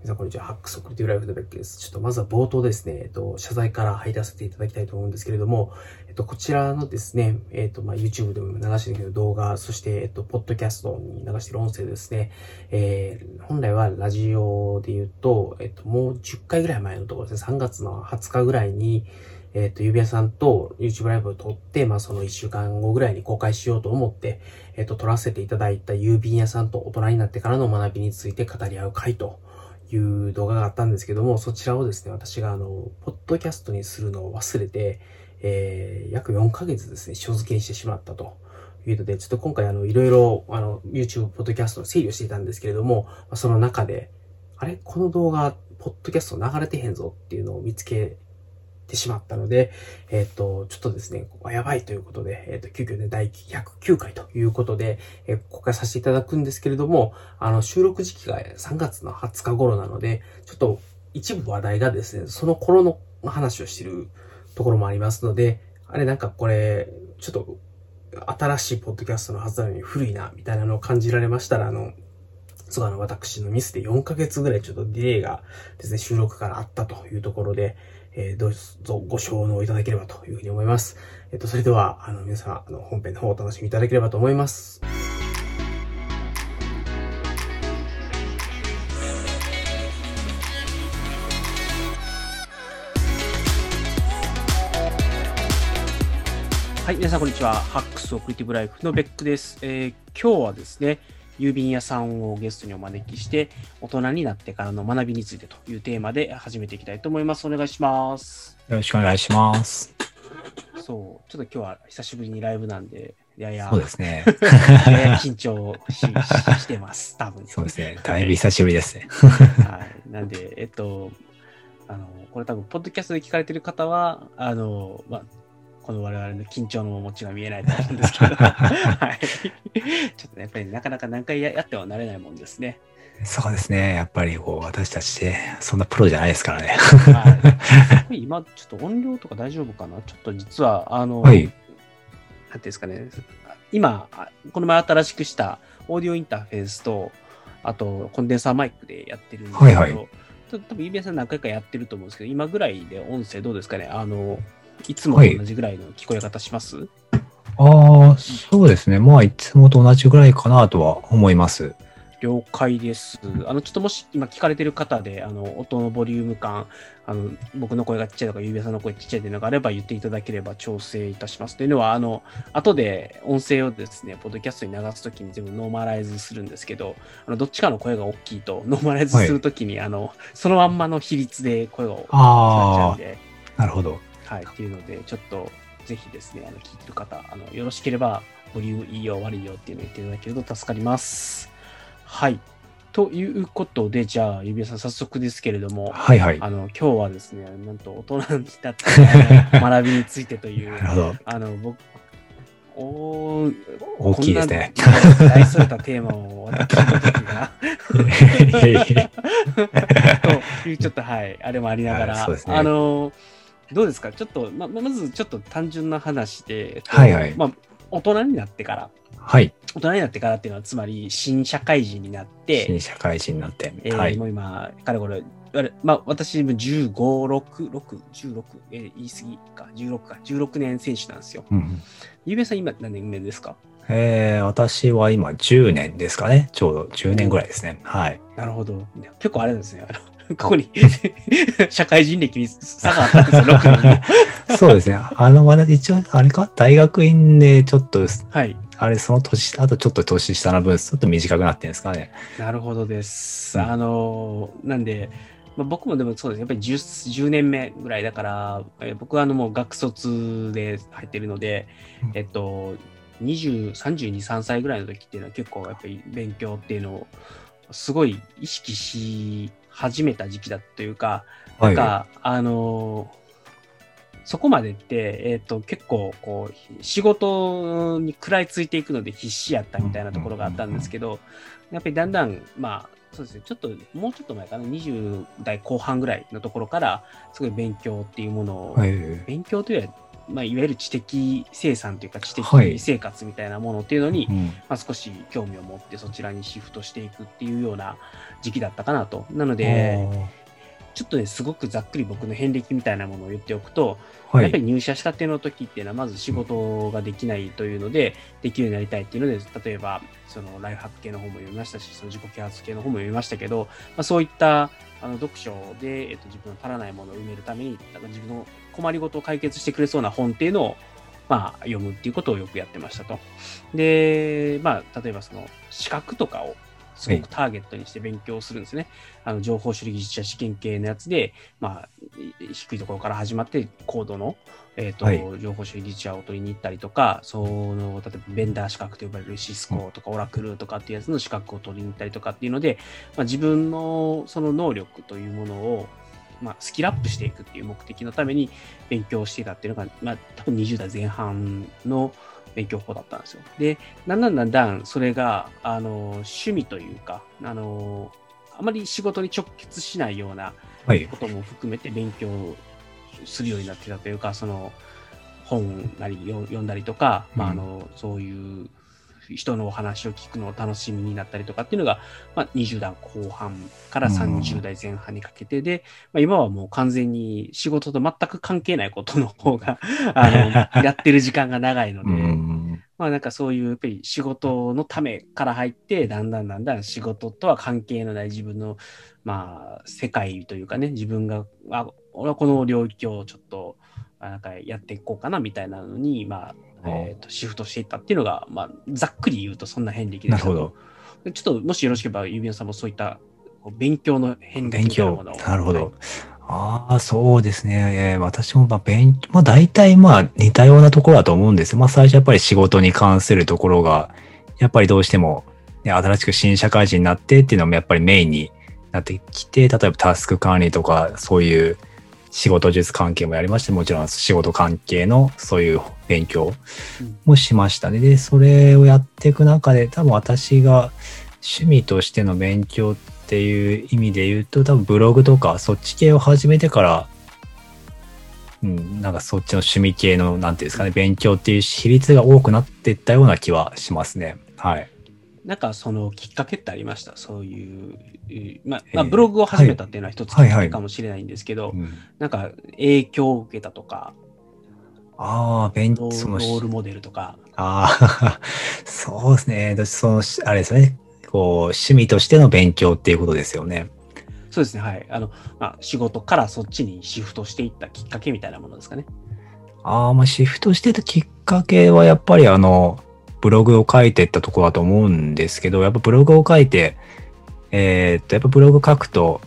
皆さんこんにちは。ハックスクリティブライフのベックです。ちょっとまずは冒頭ですね、えっと、謝罪から入らせていただきたいと思うんですけれども、えっと、こちらのですね、えっと、まあ、YouTube でも流してる動画、そして、えっと、ポッドキャストに流してる音声ですね、えー、本来はラジオで言うと、えっと、もう10回ぐらい前のところですね、3月の20日ぐらいに、えっ、と、指輪さんと YouTube ライブを撮って、まあ、その1週間後ぐらいに公開しようと思って、えっ、と、撮らせていただいた郵便屋さんと大人になってからの学びについて語り合う回という動画があったんですけども、そちらをですね、私があの、ポッドキャストにするのを忘れて、えー、約4ヶ月ですね、塩漬けにしてしまったと。いうので、ちょっと今回あの、いろいろ、あの、YouTube、ポッドキャストを整理をしていたんですけれども、その中で、あれ？この動画、ポッドキャスト流れてへんぞっていうのを見つけてしまったので、えっ、ー、と、ちょっとですね、ここはやばいということで、えっ、ー、と、急遽ね、第109回ということで、えー、公開させていただくんですけれども、あの、収録時期が3月の20日頃なので、ちょっと一部話題がですね、その頃の話をしてるところもありますので、あれなんかこれ、ちょっと、新しいポッドキャストのはずなのに古いな、みたいなのを感じられましたら、あの、そうあの、私のミスで4ヶ月ぐらいちょっとディレイがですね、収録からあったというところで、えー、どうぞご承納いただければというふうに思います。えっ、と、それでは、あの、皆さん、あの、本編の方お楽しみいただければと思います。はい、皆さんこんにちは。ハックスオクリティブライフのベックです。えー、今日はですね、郵便屋さんをゲストにお招きして、大人になってからの学びについてというテーマで始めていきたいと思います。お願いします。よろしくお願いします。そう、ちょっと今日は久しぶりにライブなんで、いやいや、そうですね。緊張ししてます、多分。そうですね。だいぶ久しぶりですね。はい。なんで、えっと、あの、これ多分、ポッドキャストで聞かれてる方は、あの、まあ、この我々の緊張の面持ちが見えないと思うんですけど、はい。ちょっとね、やっぱりなかなか何回やってはなれないもんですね。そうですね。やっぱりこう、私たちって、そんなプロじゃないですからね。はい、今、ちょっと音量とか大丈夫かな？ちょっと実は、あの、はい、なんていうんですかね、今、この前新しくしたオーディオインターフェースと、あと、コンデンサーマイクでやってるんですけど、はいはい、多分、指輪さん何回かやってると思うんですけど、今ぐらいで音声どうですかね？あの、いつもと同じぐらいの聞こえ方します、はい、ああ、そうですね。まあ、いつもと同じぐらいかなとは思います。了解です。あの、ちょっともし今聞かれてる方で、あの、音のボリューム感、あの、僕の声がちっちゃいとか、指輪さんの声ちっちゃいというのがあれば言っていただければ調整いたします。というのは、あの、後で音声をですね、ポッドキャストに流すときに全部ノーマライズするんですけど、あの、どっちかの声が大きいと、ノーマライズするときに、はい、あの、そのまんまの比率で声が大きくなっちゃうんで。なるほど。はい、っていうので、ちょっとぜひですね、あの聞いてる方、あのよろしければ、ボリュームいいよ、悪いよっていうのを言っていただけると助かります。はい。ということで、じゃあ、指輪さん、早速ですけれども、はいはい。あの、今日はですね、なんと大人になった学びについてという、なるほど。あの、僕、お大きいですね。大それたテーマを私の時が というちょっとはいあれもありながら、ね、あのどうですか？ちょっと、ま、まずちょっと単純な話で、はいはい。まあ、大人になってから、はい。大人になってからっていうのは、つまり、新社会人になって、新社会人になって、えー、はい、もう今、かれこれ、まあ、私も15、6、6、16、えー、言い過ぎか、16か、16年選手なんですよ。うん。ゆうべさん、今、何年目ですか？えー、私は今10年ですかね。ちょうど10年ぐらいですね。はい。なるほど。結構あれですね。ここに 社会人歴に差があったんですよ、6年そうですね。あの、まだ一応、あれか、大学院でちょっと、はい。あれ、その年、あとちょっと年下の分、ちょっと短くなってるんですかね。なるほどです。あの、なんで、まあ、僕もでもそうです。やっぱり 10, 10年目ぐらいだから、え僕はあのもう学卒で入ってるので、うん、えっと、20、32、3歳ぐらいの時っていうのは結構やっぱり勉強っていうのをすごい意識し始めた時期だというか、なんか、はい、あのそこまでって、えっ、ー、と、結構、こう、仕事に食らいついていくので必死やったみたいなところがあったんですけど、やっぱりだんだん、まあ、そうですね、ちょっと、もうちょっと前かな、20代後半ぐらいのところから、すごい勉強っていうものを、はい、勉強というよりは、まあ、いわゆる知的生産というか知的はい生活みたいなものっていうのに、うんまあ、少し興味を持ってそちらにシフトしていくっていうような時期だったかなと。なので、ちょっとね、すごくざっくり僕の遍歴みたいなものを言っておくと、はい。やっぱり入社したての時っていうのは、まず仕事ができないというので、できるようになりたいっていうので、例えば、そのライフハック系の本も読みましたし、その自己啓発系の本も読みましたけど、まあ、そういったあの読書で、えっと、自分の足らないものを埋めるために、自分の困りごとを解決してくれそうな本っていうのを、まあ、読むっていうことをよくやってましたと。で、まあ、例えばその資格とかをすごくターゲットにして勉強するんですね。あの情報処理技術者試験系のやつで、まあ、い低いところから始まって、コードの、えーとはい情報処理技術者を取りに行ったりとか、その、例えばベンダー資格と呼ばれるシスコとかオラクルとかっていうやつの資格を取りに行ったりとかっていうので、まあ、自分のその能力というものを、まあ、スキルアップしていくっていう目的のために勉強していたっていうのが、まあ、多分20代前半の勉強法だったんですよ。で、だんだんだんだんそれが、あの、趣味というか、あの、あまり仕事に直結しないようなはい。ことも含めて勉強するようになってたというか、その本なりよ読んだりとか、まあ、あのそういう人のお話を聞くのを楽しみになったりとかっていうのが、まあ、20代後半から30代前半にかけてで、まあ、今はもう完全に仕事と全く関係ないことの方が あの やってる時間が長いので、うん。まあなんかそういうやっぱり仕事のためから入って、だんだんだんだん仕事とは関係のない自分の、まあ世界というかね、自分が、あ、俺はこの領域をちょっと、あなんかやっていこうかなみたいなのに、まあ、えーとシフトしていったっていうのが、まあざっくり言うとそんな遍歴ですなるほど。ちょっともしよろしければ、ゆびのさんもそういった勉強の遍歴みたいなものを。。なるほどはい。ああ、そうですね。えー私も、まあ、勉、まあ、大体、まあ、似たようなところだと思うんですよ。まあ、最初やっぱり仕事に関するところが、やっぱりどうしても、ね、新しく新社会人になってっていうのもやっぱりメインになってきて、例えばタスク管理とか、そういう仕事術関係もやりまして、もちろん仕事関係のそういう勉強もしましたね。で、それをやっていく中で、多分私が趣味としての勉強っていう意味で言うと、多分ブログとかそっち系を始めてから、うん、なんかそっちの趣味系の、なんていうんですかね、勉強っていう比率が多くなっていったような気はしますね。はい。なんかそのきっかけってありました？そういう、えーまあ、えーまあ、ブログを始めたっていうのは一つきっかけかもしれないんですけど、うんなんか影響を受けたとか、ああ、勉ロそのーロールモデルとか、ああ、そうですね。私その、あれですね。こう、趣味としての勉強っていうことですよね。そうですね、はい。あの、まあ、仕事からそっちにシフトしていったきっかけみたいなものですかね。ああ、まあシフトしてたきっかけはやっぱりあの、ブログを書いてったところだと思うんですけど、やっぱブログを書いて、えーっと、やっぱブログ書くと、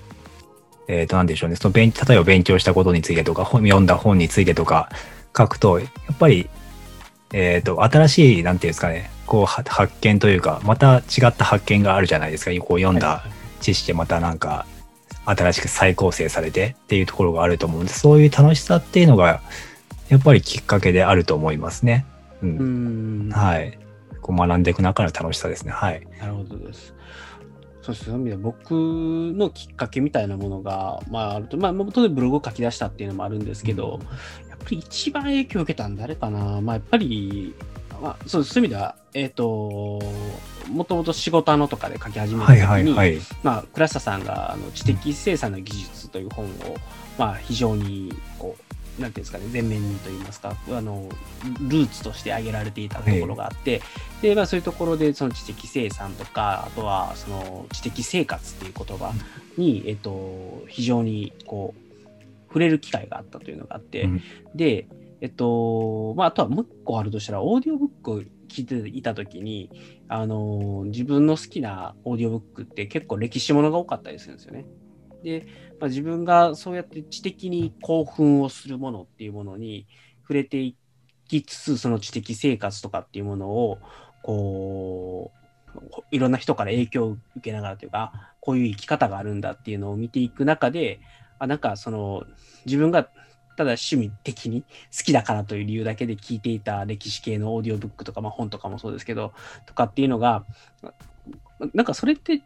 えーっと、なんでしょうね。その勉、例えば勉強したことについてとか、本読んだ本についてとか書くと、やっぱり、えーっと、新しい、なんていうんですかね、こう、は発見というか、また違った発見があるじゃないですか。こう読んだはい知識でまたなんか新しく再構成されてっていうところがあると思うんでそういう楽しさっていうのがやっぱりきっかけであると思いますね。う。うんん。はい。こう学んでいく中の楽しさですね。はい。なるほどです。そうですそういう意味で僕のきっかけみたいなものが、まあ、あると、まあ、元でブログを書き出したっていうのもあるんですけど、やっぱり一番影響を受けたん誰かな。まあ、やっぱり、まあ、そうそういう意味では、えっ、と、もともと仕事あのとかで書き始めたは時に、いはいはい。まあ、倉下さんがあの知的生産の技術という本を、まあ、非常にこう、ていうんですかね、前面にといいますか、あのルーツとして挙げられていたところがあって、でまあ、そういうところでその知的生産とか、あとはその知的生活っていう言葉に、えっと、非常にこう触れる機会があったというのがあって、うん。で、えっと、まあ、あとはもう一個あるとしたら、オーディオブックを聞いていたときに、あの、自分の好きなオーディオブックって結構歴史ものが多かったりするんですよね。で、まあ、自分がそうやって知的に興奮をするものっていうものに触れていきつつ、その知的生活とかっていうものを、こう、いろんな人から影響を受けながらというか、こういう生き方があるんだっていうのを見ていく中で、あなんかその自分がただ趣味的に好きだからという理由だけで聞いていた歴史系のオーディオブックとか、まあ、本とかもそうですけど、とかっていうのが、なんかそれって、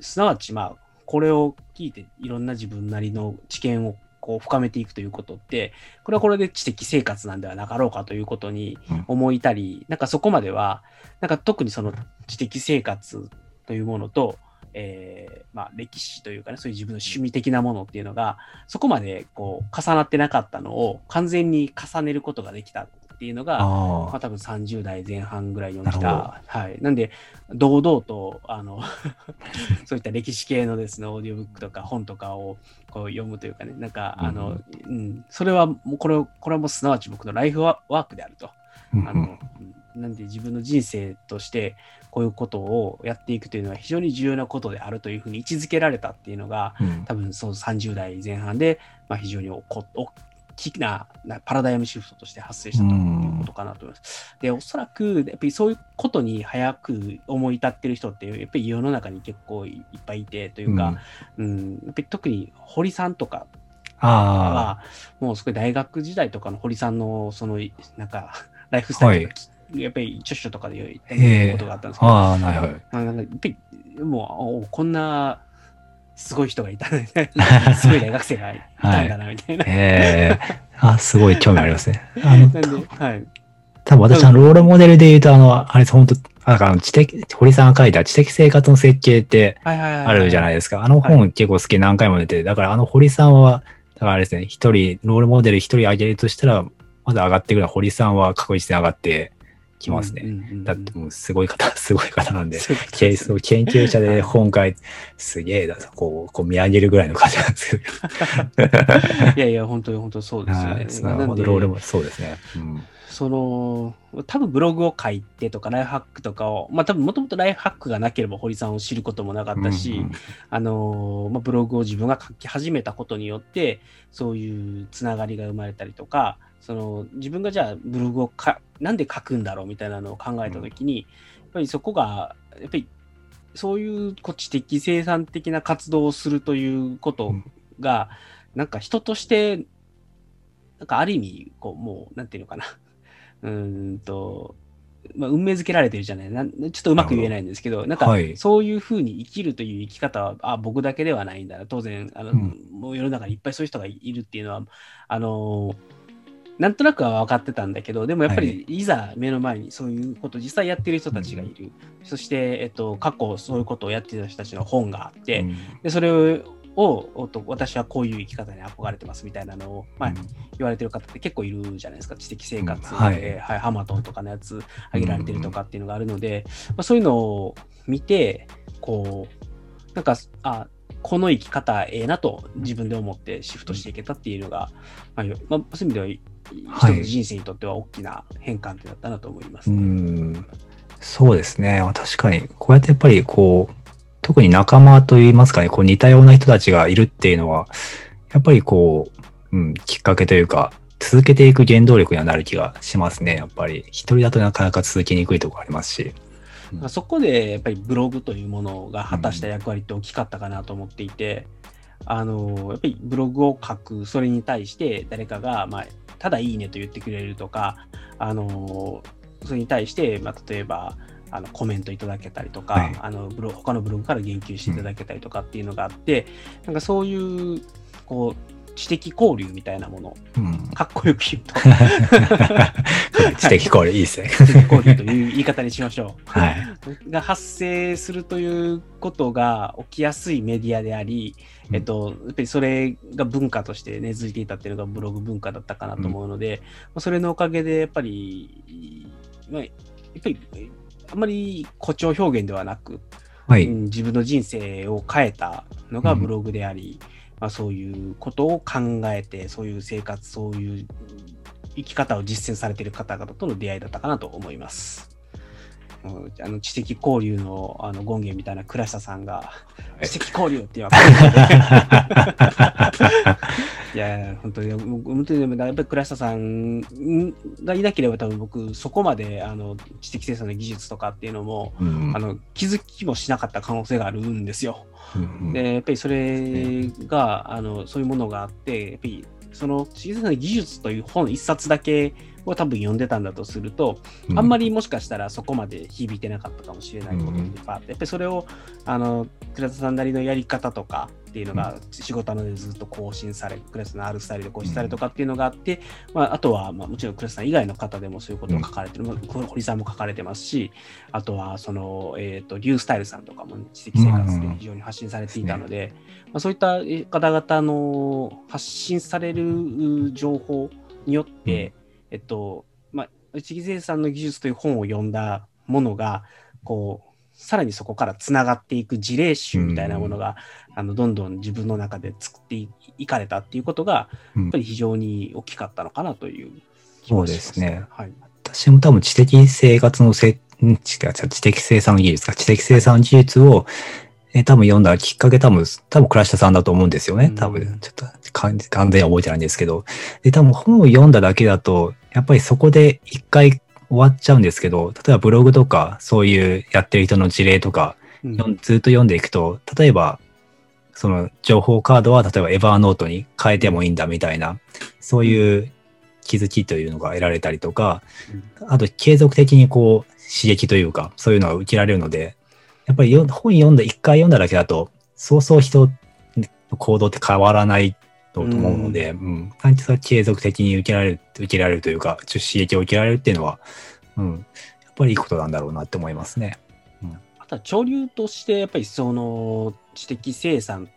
すなわちまあ、これを聞いていろんな自分なりの知見をここう深めていくということって、これはこれで知的生活なんではなかろうかということに思いたり、うん、なんかそこまでは、なんか特にその知的生活というものと、えー、まあ、歴史というかね、そういう自分の趣味的なものっていうのが、そこまでこう重なってなかったのを完全に重ねることができたっていうのが、まあ、多分30代前半ぐらいに起きた。はい。なんで、堂々と、あの そういった歴史系のですね、オーディオブックとか本とかをこう読むというかね、なんか、あの、うん、うん、それはもう、これ、これはもうすなわち僕のライフワークであると。あの、なんで自分の人生としてこういうことをやっていくというのは非常に重要なことであるというふうに位置づけられたっていうのが、うん、多分その30代前半で、まあ、非常に大きなパラダイムシフトとして発生したということかなと思います。で、おそらくやっぱりそういうことに早く思い立ってる人ってやっぱり世の中に結構いっぱいいてというか、うん、うん、やっぱり特に堀さんとかはもうすごい大学時代とかの堀さんのそのなんかライフスタイルが、はい、やっぱり著書とかで言ったことがあったんですけど、あはいはあ、なんかやっぱりもうこんなすごい人がいたね。すごい大学生がいたんだな、みたいな。はい、えー、あ、すごい興味ありますね。あの、はい。多分私、の、ロールモデルで言うと、あの、あれ、本当なんかあの知的、堀さんが書いた知的生活の設計ってあるじゃないですか。あの本結構好き何回も出て、だからあの堀さんは、だからあれですね、一人、ロールモデル一人挙げるとしたら、まだ上がってくる堀さんは確実に上がってきますね。だってもうすごい方、すごい方なんで、ケースを研究者で本書いて、すげえだと、こう、こう見上げるぐらいの感じなんですけど。いやいや、本当に本当そうですよね。そのロールもそうですね。うんその、多分ブログを書いてとか、ライフハックとかを、まあ多分もともとライフハックがなければ堀さんを知ることもなかったし、うんうん、あの、まあ、ブログを自分が書き始めたことによって、そういうつながりが生まれたりとか、その自分がじゃあブログをかなんで書くんだろうみたいなのを考えたときに、やっぱりそこが、やっぱりそういうこ知的生産的な活動をするということが、なんか人として、なんかある意味、こう、もう、なんていうのかな。うんと、まあ、運命づけられてるじゃないな。ちょっとうまく言えないんですけど、なんか、そういうふうに生きるという生き方は、あ、僕だけではないんだ。当然、あの、うん、もう世の中にいっぱいそういう人がいるっていうのは、あのなんとなくは分かってたんだけど、でもやっぱりい。ざ目の前にそういうことを実際やってる人たちがいる。そして、えっと、過去そういうことをやってた人たちの本があって、うん、でそれをを私はこういう生き方に憧れてますみたいなのを、まあ、言われてる方って結構いるじゃないですか。知的生活で、うん、はい、はい、ハマトンとかのやつ挙げられてるとかっていうのがあるので、まあ、そういうのを見てこうなんかあこの生き方ええなと自分で思ってシフトしていけたっていうのが、まあ、まあ、そういう意味では一つ人生にとっては大きな変換ってだったなと思います、ね、うんそうですね確かにこうやってやっぱりこう特に仲間といいますかね、こう似たような人たちがいるっていうのは、やっぱりこう、うん、きっかけというか、続けていく原動力にはなる気がしますね、やっぱり。一人だとなかなか続きにくいところありますし。うん、そこでやっぱりブログというものが果たした役割って大きかったかなと思っていて、うん、あの、やっぱりブログを書く、それに対して誰かが、まあ、ただいいねと言ってくれるとか、あの、それに対して、まあ、例えば、あのコメントいただけたりとか、はい、あのブロ他のブログから言及していただけたりとかっていうのがあって、うん、なんかそういうこう知的交流みたいなもの、うん、かっこよく言うと。知的交流いいですね。知的交流という言い方にしましょう、はい、が発生するということが起きやすいメディアであり、えっと、やっぱりそれが文化として根付いていたっていうのがブログ文化だったかなと思うので、うん、それのおかげでやっぱり、まあ、やっぱりあんまり誇張表現ではなく、はい、うん、自分の人生を変えたのがブログであり、うん、まあ、そういうことを考えて、そういう生活、そういう生き方を実践されている方々との出会いだったかなと思います。あの知的交流のあの権限みたいな倉下さんが、知的交流って言われて、いや、本当に、本当に、やっぱり倉下さんがいなければ多分僕、そこまであの知的生産の技術とかっていうのも、うん、あの気づきもしなかった可能性があるんですよ。うん、で、やっぱりそれが、あのそういうものがあって、やっぱりその小さな技術という本一冊だけをを多分読んでたんだとすると、あんまりもしかしたらそこまで響いてなかったかもしれないことがいっぱいあって、やっぱりそれをあの倉田さんなりのやり方とかっていうのが仕事のでずっと更新され、クラスのあるスタイルで更新されとかっていうのがあって、まあ、あとは、まあ、もちろんクラスさん以外の方でもそういうことを書かれてる、うん、堀さんも書かれてますし、あとはその、えっ、ー、と、リュースタイルさんとかも知的生活で非常に発信されていたので、まあ、そういった方々の発信される情報によって、えっと、まあ、内木生さんの技術という本を読んだものが、こう、さらにそこからつながっていく事例集みたいなものが、うん、あのどんどん自分の中で作っていかれたっていうことが、やっぱり非常に大きかったのかなという気がします、ね、そうですね。はい、私も多分知的生活のせ、知的生産技術か、知的生産技術をえー、多分読んだきっかけ多分、多分倉下さんだと思うんですよね。多分、ちょっと完全に覚えてないんですけど。で、多分本を読んだだけだと、やっぱりそこで一回終わっちゃうんですけど、例えばブログとか、そういうやってる人の事例とか、うん、ずっと読んでいくと、例えば、その情報カードは、例えばエヴァーノートに変えてもいいんだみたいな、そういう気づきというのが得られたりとか、あと継続的にこう刺激というか、そういうのが受けられるので、やっぱり本読んだ、一回読んだだけだと、そうそう人の行動って変わらないと思うので、うん、うん、それ継続的に受けられる、受けられるというか、刺激を受けられるっていうのは、うん、やっぱりいいことなんだろうなって思いますね。うん、あとは潮流として、やっぱりその知的生産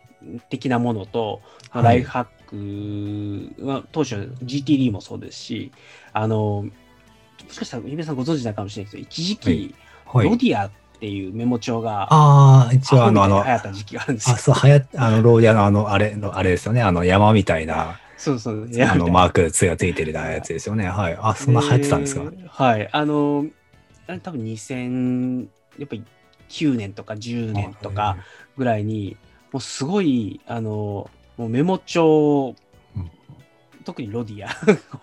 的なものと、はい、ライフハックは、当初 GTD もそうですし、あの、もしかしたら、ゆめさんご存知ないかもしれないけど、一時期、はい、ロディアっていうメモ帳が、ああ、一応あの、あの、流行った時期があるんですよ。あ、そう、流行っあの、ローディアのあの、あれの、あれですよね、あの、山みたいな。そうそう。あの、マーク、つがついてるやつですよね。はい。あ、そんな流行ってたんですか、えー、はい。あの、多分2000、やっぱり9年とか10年とかぐらいに、もうすごい、あの、もうメモ帳特にロディア。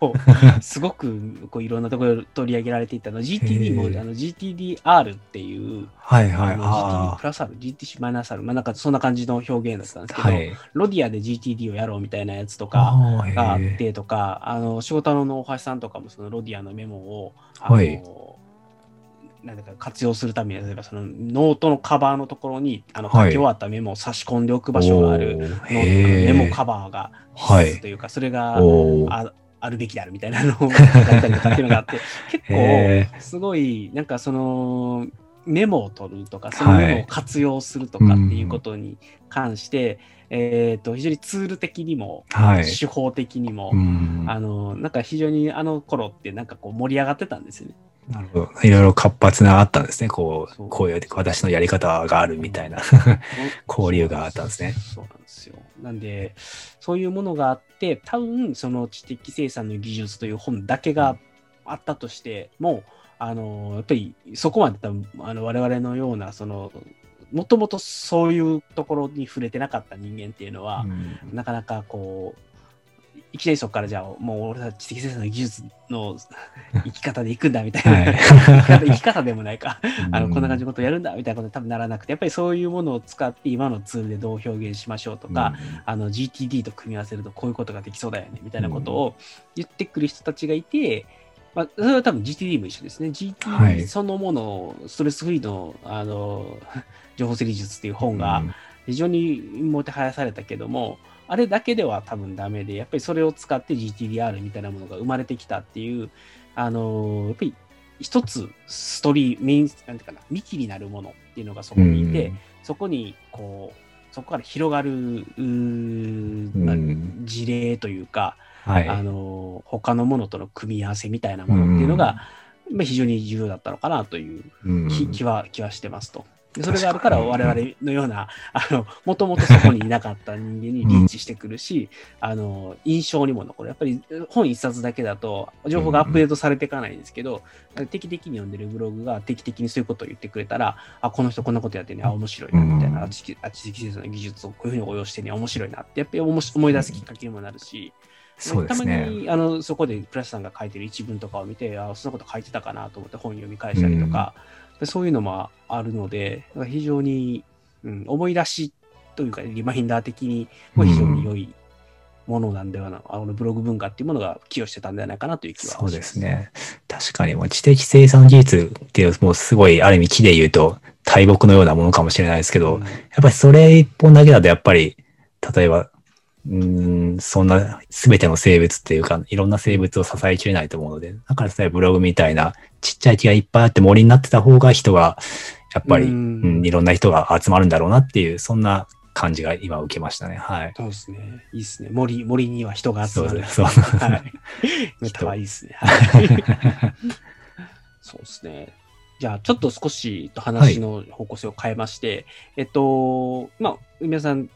を すごくこういろんなところで取り上げられていたの。GTD もあの GTDR っていう、はいはい、GTD プラス R、GTC マイナス R、まあ、なんかそんな感じの表現だったんですけど、はい、ロディアで GTD をやろうみたいなやつとかがあってとか、あの仕事の大橋さんとかもそのロディアのメモを、あの、はいなんだか活用するために、例えばそのノートのカバーのところにあの書き終わったメモを差し込んでおく場所がある、メモカバーが必須というか、それがああるべきであるみたいなのを書いたりとかっていうのがあって、結構すごいなんかそのメモを取るとか、そのメモを活用するとかっていうことに関して、えっ、と、非常にツール的にも、はい、手法的にも、あの、なんか非常にあの頃ってなんかこう盛り上がってたんですよね。なるほど。いろいろ活発なあったんですね。こう、こういう私のやり方があるみたいな 交流があったんですね。そうなんですよ。なんで、そういうものがあって、多分、その知的生産の技術という本だけがあったとしても、あの、やっぱりそこまで多分、あの、我々のような、その、もともとそういうところに触れてなかった人間っていうのは、うん、なかなかこう、いきなりそこからじゃあもう俺たち知的生産の技術の生き方でいくんだみたいな、はい、生き方でもないか。あのこんな感じのことをやるんだみたいなことに多分ならなくてやっぱりそういうものを使って今のツールでどう表現しましょうとか、うん、あの GTD と組み合わせるとこういうことができそうだよねみたいなことを言ってくる人たちがいて、まあ、それは多分 GTD も一緒ですね。GTD そのもの、ストレスフリーのあの 情報整理術っていう本が非常にもてはやされたけども、あれだけでは多分ダメで、やっぱりそれを使って GTDR みたいなものが生まれてきたっていう、あのー、やっぱり一つストーリー、メイン、なんていうかな、幹になるものっていうのがそこにいて、うん、そこに、こう、そこから広がる、まあ、事例というか、はい、あの、他のものとの組み合わせみたいなものっていうのが、まあ、非常に重要だったのかなという気,、気は気はしてますと。それがあるから我々のような、あの、もともとそこにいなかった人間にリーチしてくるし、うん、あの、印象にも残る。やっぱり本一冊だけだと情報がアップデートされていかないんですけど、うん、定期的に読んでるブログが定期的にそういうことを言ってくれたら、あ、この人こんなことやってね、あ、面白いな、みたいな、うん、知識生産の技術をこういうふうに応用してね、面白いなって、やっぱり思い出すきっかけにもなるし、そうですね、たまにあのそこでプラスさんが書いてる一文とかを見て、あそんなこと書いてたかなと思って本読み返したりとか、そういうのもあるので、非常に、うん、思い出しというか、リマインダー的にも非常に良いものなんではな、あのブログ文化っていうものが寄与してたんではないかなという気はします。そうですね。確かに、もう知的生産技術っていう、もうすごい、ある意味木で言うと、大木のようなものかもしれないですけど、うんやっぱりそれ一本だけだと、やっぱり、例えば、うーん、そんな全ての生物っていうか、いろんな生物を支えきれないと思うので、だからさえブログみたいなちっちゃい木がいっぱいあって森になってた方が人が、やっぱり、ううんん、いろんな人が集まるんだろうなっていう、そんな感じが今受けましたね。はい。そうですね。いいですね。森、森には人が集まる。そうです。そうはい。メタはいいですね。はい そうですね。じゃあ、ちょっと少し話の方向性を変えまして、えっと、まあ、皆さん、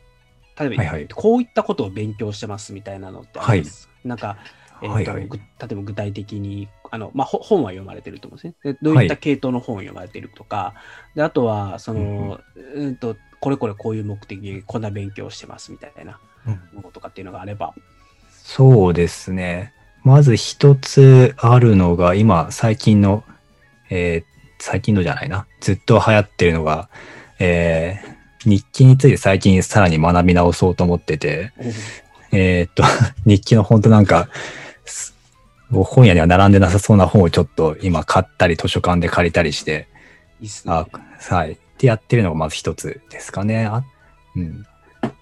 例えば、はいはいこういったことを勉強してますみたいなのってあります？なんか、えっとはいはいぐ例えば具体的に、あの、まあ、ほ本は読まれてると思うんですね。でどういった系統の本を読まれてるとか、であとは、その、うんと、これこれこういう目的でこんな勉強をしてますみたいなうんものとかっていうのがあれば。そうですね。まず一つあるのが、今、最近の、えー最近のじゃないな。ずっと流行ってるのが、えー日記について最近さらに学び直そうと思ってて、えーっと、日記の本当なんか、す本屋には並んでなさそうな本をちょっと今買ったり図書館で借りたりして、いいっすね。あ、はい。ってやってるのがまず一つですかね。あうん。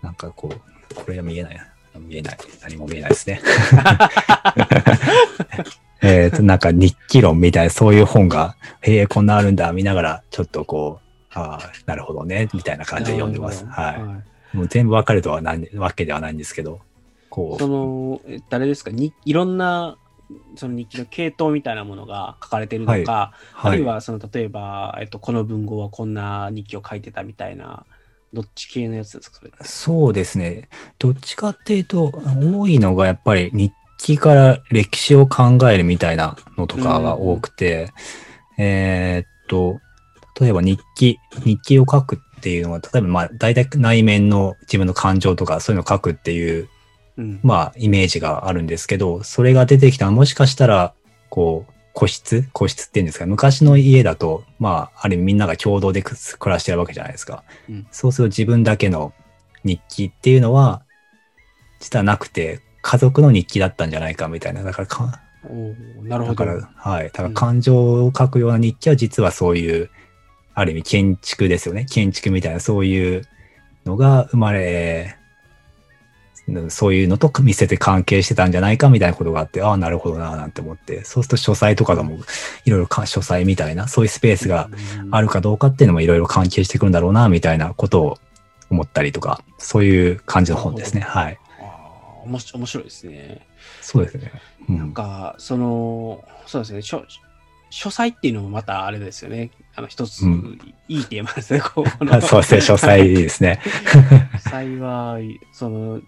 なんかこう、これは見えないな。見えない。何も見えないですね。えっと、なんか日記論みたいな、そういう本が、へえ、こんなあるんだ、見ながら、ちょっとこう、ああ、なるほどね、みたいな感じで読んでます。なるほどはい。もう全部わかるとはなんわけではないんですけど、こその、え誰ですか？にいろんな、その日記の系統みたいなものが書かれてるのか、う、はい。あるいは、その、例えば、えっと、この文豪はこんな日記を書いてたみたいな、どっち系のやつですか、それ。そうですね。どっちかっていうと、多いのがやっぱり日記から歴史を考えるみたいなのとかが多くて、えーっと、例えば日記、日記を書くっていうのは、例えばまあ大体内面の自分の感情とかそういうのを書くっていう、うん。まあイメージがあるんですけど、それが出てきたもしかしたら、こう、個室？個室っていうんですか、昔の家だと、まあ、ある意味みんなが共同でく暮らしてるわけじゃないですか。うんそうすると自分だけの日記っていうのは、実はなくて、家族の日記だったんじゃないかみたいな。だからか、なるほど。だから、はい。だから感情を書くような日記は実はそういう、ある意味建築ですよね。建築みたいなそういうのが生まれ、うんそういうのと見せて関係してたんじゃないかみたいなことがあって、ああ、なるほどな、なんて思って、そうすると書斎とかがもう、いろいろか書斎みたいな、そういうスペースがあるかどうかっていうのもいろいろ関係してくるんだろうな、みたいなことを思ったりとか、そういう感じの本ですね。はい。あーおもし面白いですね。そうですね。うなんん、か、その、そうですね、書書斎っていうのもまたあれですよね。あの、一つ、うんいいテーマですね。こうこの そうですね、書斎ですね。書斎は、その、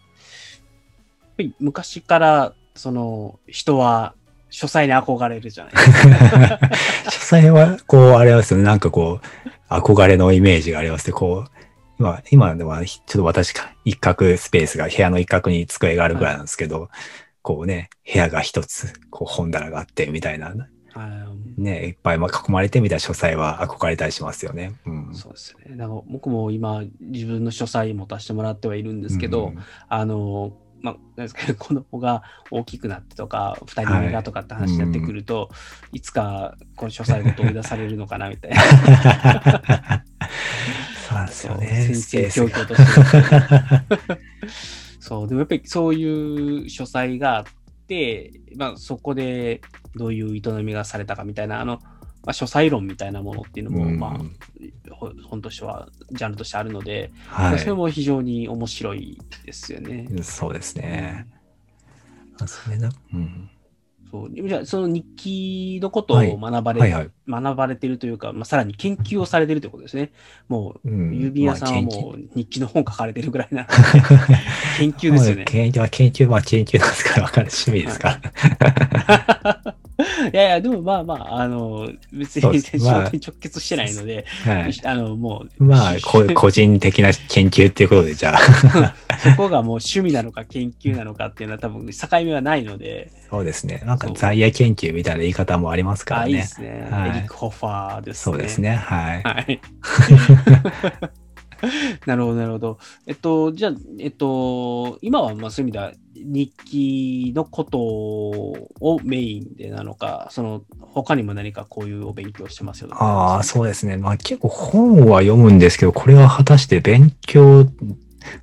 り昔から、その、人は書斎に憧れるじゃないですか。書斎は、こう、あれですよね、なんかこう、憧れのイメージがありますね。こう、今、今では、ちょっと私か、一角スペースが、部屋の一角に机があるぐらいなんですけど、こうね、部屋が一つ、こう本棚があって、みたいな、はいね、いっぱい囲まれてみたいな書斎は憧れたりしますよね。うん。そうですね。なんか僕も今、自分の書斎持たせてもらってはいるんですけど、うんあの、まあ、なんですかね、子供が大きくなってとか、二人目がとかって話になってくると、いつかこの書斎ごと追い出されるのかなみたいな。そうですよね。先生教教として。そう、でもやっぱりそういう書斎があって、まあそこでどういう営みがされたかみたいな、あの、まあ、書斎論みたいなものっていうのも、うんまあ、ほ本としては、ジャンルとしてあるので、はい。それも非常に面白いですよね。そうですね。あそれだ。うん。そうじゃあその日記のことはいを学ばれ、はいはい。学ばれてるというか、まあ、さらに研究をされてるということですね。もう、うん郵便屋さんはもう日記の本書かれてるぐらいな 研究ですよね。研究は研究、まあ研究なんですから、わかる趣味ですから。い やいや、でもまあまあ、あの、別に仕事ですまあに直結してないので、はい。あの、もう、まあ、こ個人的な研究っていうことで、じゃあ、そこがもう趣味なのか研究なのかっていうのは多分境目はないので、そうですね。なんか在野研究みたいな言い方もありますかあ、いいでらね。すね。はいエリック・ホッファーですね。そうです。ね。はい。はい。なるほど、なるほど。えっと、じゃあ、えっと、今はまあそういう意味では日記のことをメインでなのか、その他にも何かこういうお勉強してますよねああ、そうですね。まあ結構本は読むんですけど、これは果たして勉強、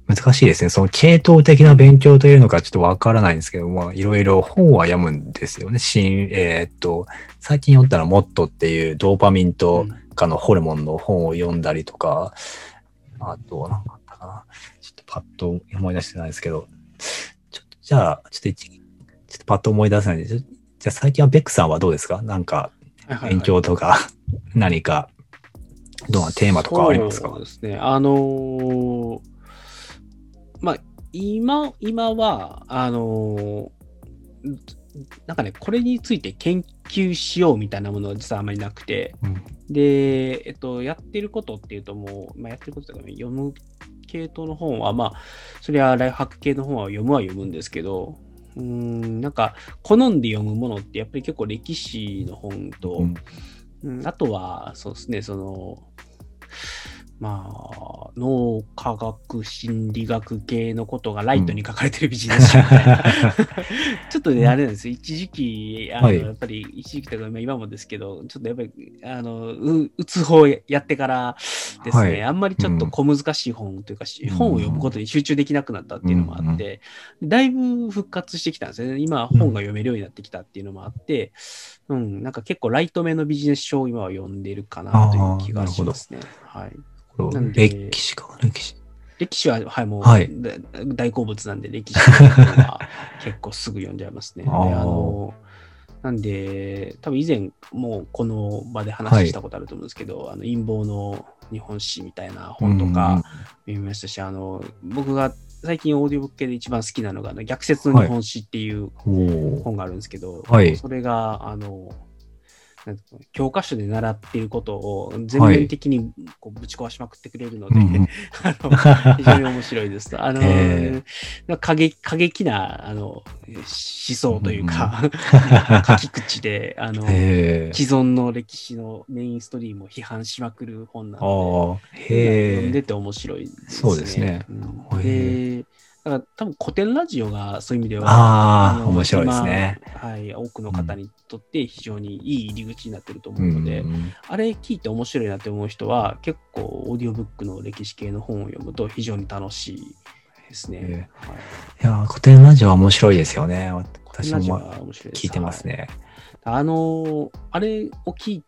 難しいですね。その系統的な勉強というのかちょっとわからないんですけど、まあいろいろ本は読むんですよね。新、えーっと、最近読んだらモットっていうドーパミンとかのホルモンの本を読んだりとか、あと、なんかあったかな。ちょっとパッと思い出してないですけど、ちょっと、じゃあ、ちょっと一、ちょっとパッと思い出せないんで、じゃあ最近はベックさんはどうですか？なんか、勉強とか、何か、どんなテーマとかありますか？そうですね。あのーまあ、今、今は、あのーなんかね、これについて研究しようみたいなものは実はあんまりなくて、うん。で、えっと、やってることっていうともう、まあ、やってることとか、読む系統の本は、まあ、それはライフハック系の本は読むは読むんですけど、うーん、なんか、好んで読むものって、やっぱり結構歴史の本と、うん。うん、あとは、そうですね、その、まあ、脳科学心理学系のことがライトに書かれてるビジネス書みたいな。ちょっとね、あれなんですよ。一時期、あの、はいやっぱり、一時期とか、まあ今もですけど、ちょっとやっぱり、あの、う打つ方やってからですね、はいあんまりちょっと小難しい本というか、し本を読むことに集中できなくなったっていうのもあって、だいぶ復活してきたんですよね。今、本が読めるようになってきたっていうのもあって、うん、なんか結構ライトめのビジネス書を今は読んでるかなという気がしますね。はい。これなんで。歴史か、歴史。歴史は、はい、もう、はい。だ大好物なんで、歴史は結構すぐ読んじゃいますね。であのなんで、多分以前、もうこの場で話したことあると思うんですけど、あの陰謀の日本史みたいな本とか読みましたし、あの僕が最近オーディオブック系で一番好きなのが、あの逆説の日本史っていう本があるんですけど、はい。それが、あの教科書で習っていることを全面的にこうぶち壊しまくってくれるので、うんうん あの非常に面白いです。あの、え過激過激なあの思想というか、書き口であの、へえ。既存の歴史のメインストリームを批判しまくる本なあのあ、で、へえ。読んでて面白いですね。そうですねうんへで、だから多分古典ラジオがそういう意味では、ああ、の面白いですね。今はい、多くの方にとって非常にいい入り口になってると思ううので、ん。あれ聞いて面白いなって思う人は、結構オーディオブックの歴史系の本を読むと非常に楽しいですね。えはいいやー、古典ラジオは面白いですよね。私も聞いてますね。はいあのーあれを聞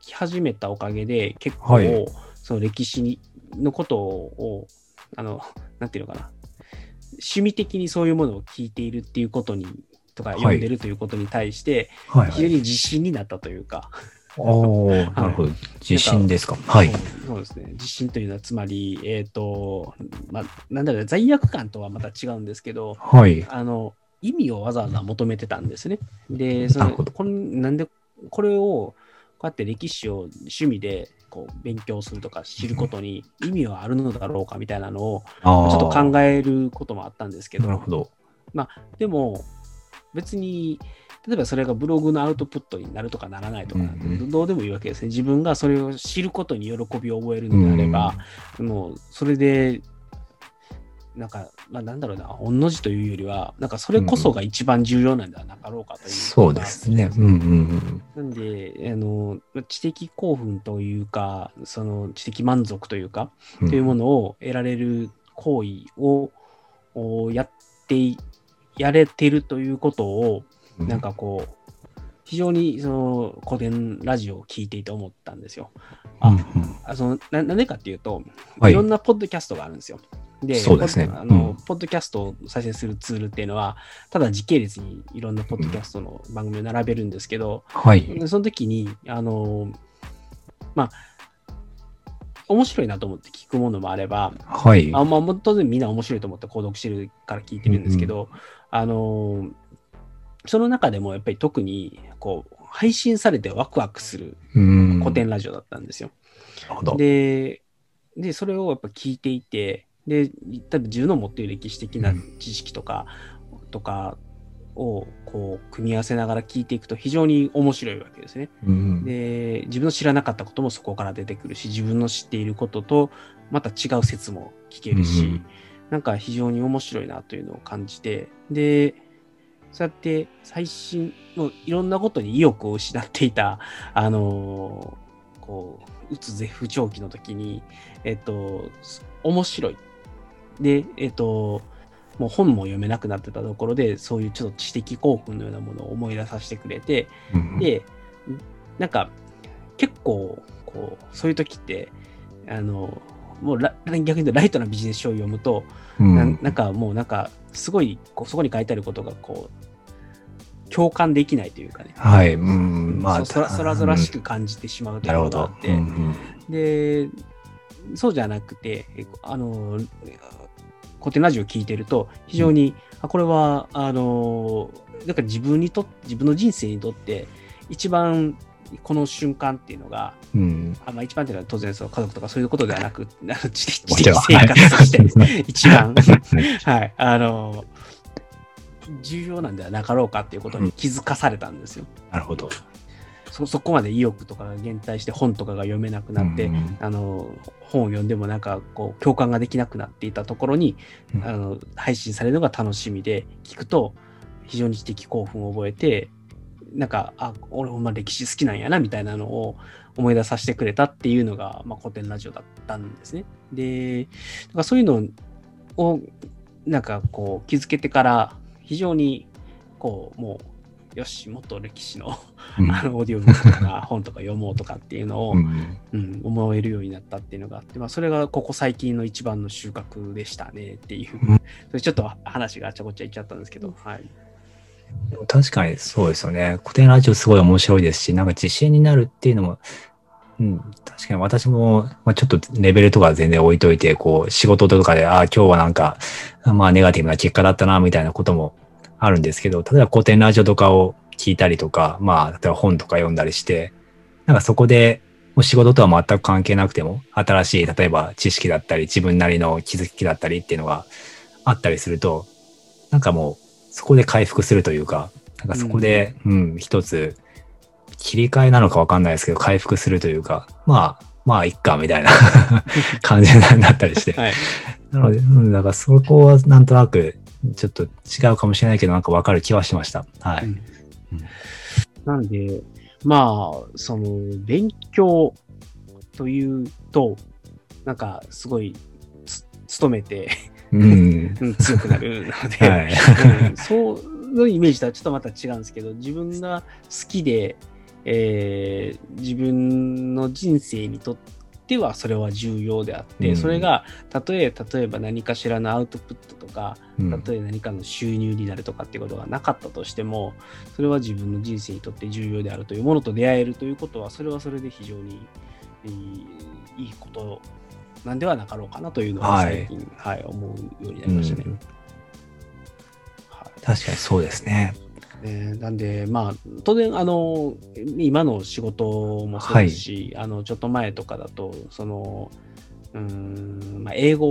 き始めたおかげで、結構、はいその歴史にのことを、あの、なんていうのかな、趣味的にそういうものを聞いているっていうことに、とかはい読んでるということに対して、はい、はい。非常に自信になったというか、おー、なるほど。自信ですか？はいそう。ですね。自信というのは、つまり、えっ、と、まあ、なんだろう、罪悪感とはまた違うんですけど、はい。あの、意味をわざわざ求めてたんですね。で、そのこんなんで、これを、こうやって歴史を趣味でこう勉強するとか知ることに意味はあるのだろうかみたいなのをああ。ちょっと考えることもあったんですけど、なるほど。でも別に、例えばそれがブログのアウトプットになるとかならないとか、うんうんどうでもいいわけですね。自分がそれを知ることに喜びを覚えるのであれば、もうそれで、なんか、まあ、なんだろうな、御の字というよりは、なんかそれこそが一番重要なんではなかろうかという、そうですね。うんうんうん。なんで、あの、知的興奮というか、その知的満足というか、うんというものを得られる行為をおやって、やれてるということを、なんかこう、非常にその古典ラジオを聞いていて思ったんですよ。あ、うんうんあそのななんでかっていうと、はいいろんなポッドキャストがあるんですよ。で、そうですねポッあの、うんポッドキャストを再生するツールっていうのは、ただ時系列にいろんなポッドキャストの番組を並べるんですけど、はい。でその時に、あの、まあ、面白いなと思って聞くものもあれば、はい。あまあ、当然みんな面白いと思って購読してるから聞いてるんですけど、あのーその中でもやっぱり特にこう配信されてワクワクするうん。古典ラジオだったんですよ。なるほど。でで、それをやっぱ聞いていて、で、多分自分の持っている歴史的な知識とか、とかをこう組み合わせながら聞いていくと非常に面白いわけですね。うんで自分の知らなかったこともそこから出てくるし自分の知っていることとまた違う説も聞けるし、うんなんか非常に面白いなというのを感じて、で、そうやって最新のいろんなことに意欲を失っていた、あのーこう、うつ絶不調期の時に、えっと、面白い。で、えっと、もう本も読めなくなってたところで、そういうちょっと知的興奮のようなものを思い出させてくれて、うんで、なんか、結構、こう、そういう時って、あの、もうラ逆に言うとライトなビジネス書を読むと、うんななんかもうなんか、すごいこうそこに書いてあることがこう、共感できないというかね、はい。うん。まあ、そそらそらぞらしく。く感じてしまうといなるほどうことがあっ。て、うんうんで、そうじゃなくて、えあの、古典ラジオを聞いてると、非常に、あこれは、あの、なんか自分にと自分の人生にとって、一番この瞬間っていうのが、うん。あまあ、一番っていうのは当然その家族とかそういうことではなく、あの知的生活として、は い一番、はい、あの、重要なんではなかろうかっていうことに気づかされたんですよ。なるほど。そそこまで意欲とかが減退して本とかが読めなくなって、うんあの本を読んでもなんかこう共感ができなくなっていたところに、うんあの配信されるのが楽しみで聞くと非常に知的興奮を覚えてなんかあ俺ほんま歴史好きなんやなみたいなのを思い出させてくれたっていうのが、まあ、古典ラジオだったんですね。でだからそういうのをなんかこう気づけてから非常にこうもうよしもっと歴史のうん。あのオーディオブックとか本とか読もうとかっていうのを、うん。うん、思えるようになったっていうのがあって、まあ、それがここ最近の一番の収穫でしたねっていう、うん。それちょっと話があちゃこちゃいっちゃったんですけど、はい。でも確かにそうですよね。古典ラジオすごい面白いですし、なんか自信になるっていうのも、うん、確かに私も、まあ、ちょっとレベルとか全然置いといて、こう、仕事とかで、ああ、今日はなんか、まあ、ネガティブな結果だったな、みたいなこともあるんですけど、例えば古典ラジオとかを聞いたりとか、まあ、例えば本とか読んだりして、なんかそこで、もう仕事とは全く関係なくても、新しい、例えば知識だったり、自分なりの気づきだったりっていうのがあったりすると、なんかもう、そこで回復するというか、なんかそこで、うん、一つ、切り替えなのかわかんないですけど、回復するというか、まあ、まあ、いっか、みたいな 感じになったりして。はい。なので、うん、だからそこはなんとなく、ちょっと違うかもしれないけど、なんかわかる気はしました。はい。うんなんで、まあ、その、勉強というと、なんか、すごい、つ努めて、うん。うん強くなるので、はい。うんそうのイメージとはちょっとまた違うんですけど、自分が好きで、えー自分の人生にとってはそれは重要であって、うん。それがたとえ例えば何かしらのアウトプットとか、うん。たとえ何かの収入になるとかっていうことがなかったとしても、それは自分の人生にとって重要であるというものと出会えるということは、それはそれで非常にいいいいことなんではなかろうかなというのは最近、はい思うようになりましたね。うん。はい。確かにそうですね。ね、なんで、まあ、当然、あの、今の仕事もそうですし、あの、ちょっと前とかだと、その、うーん、まあ、英語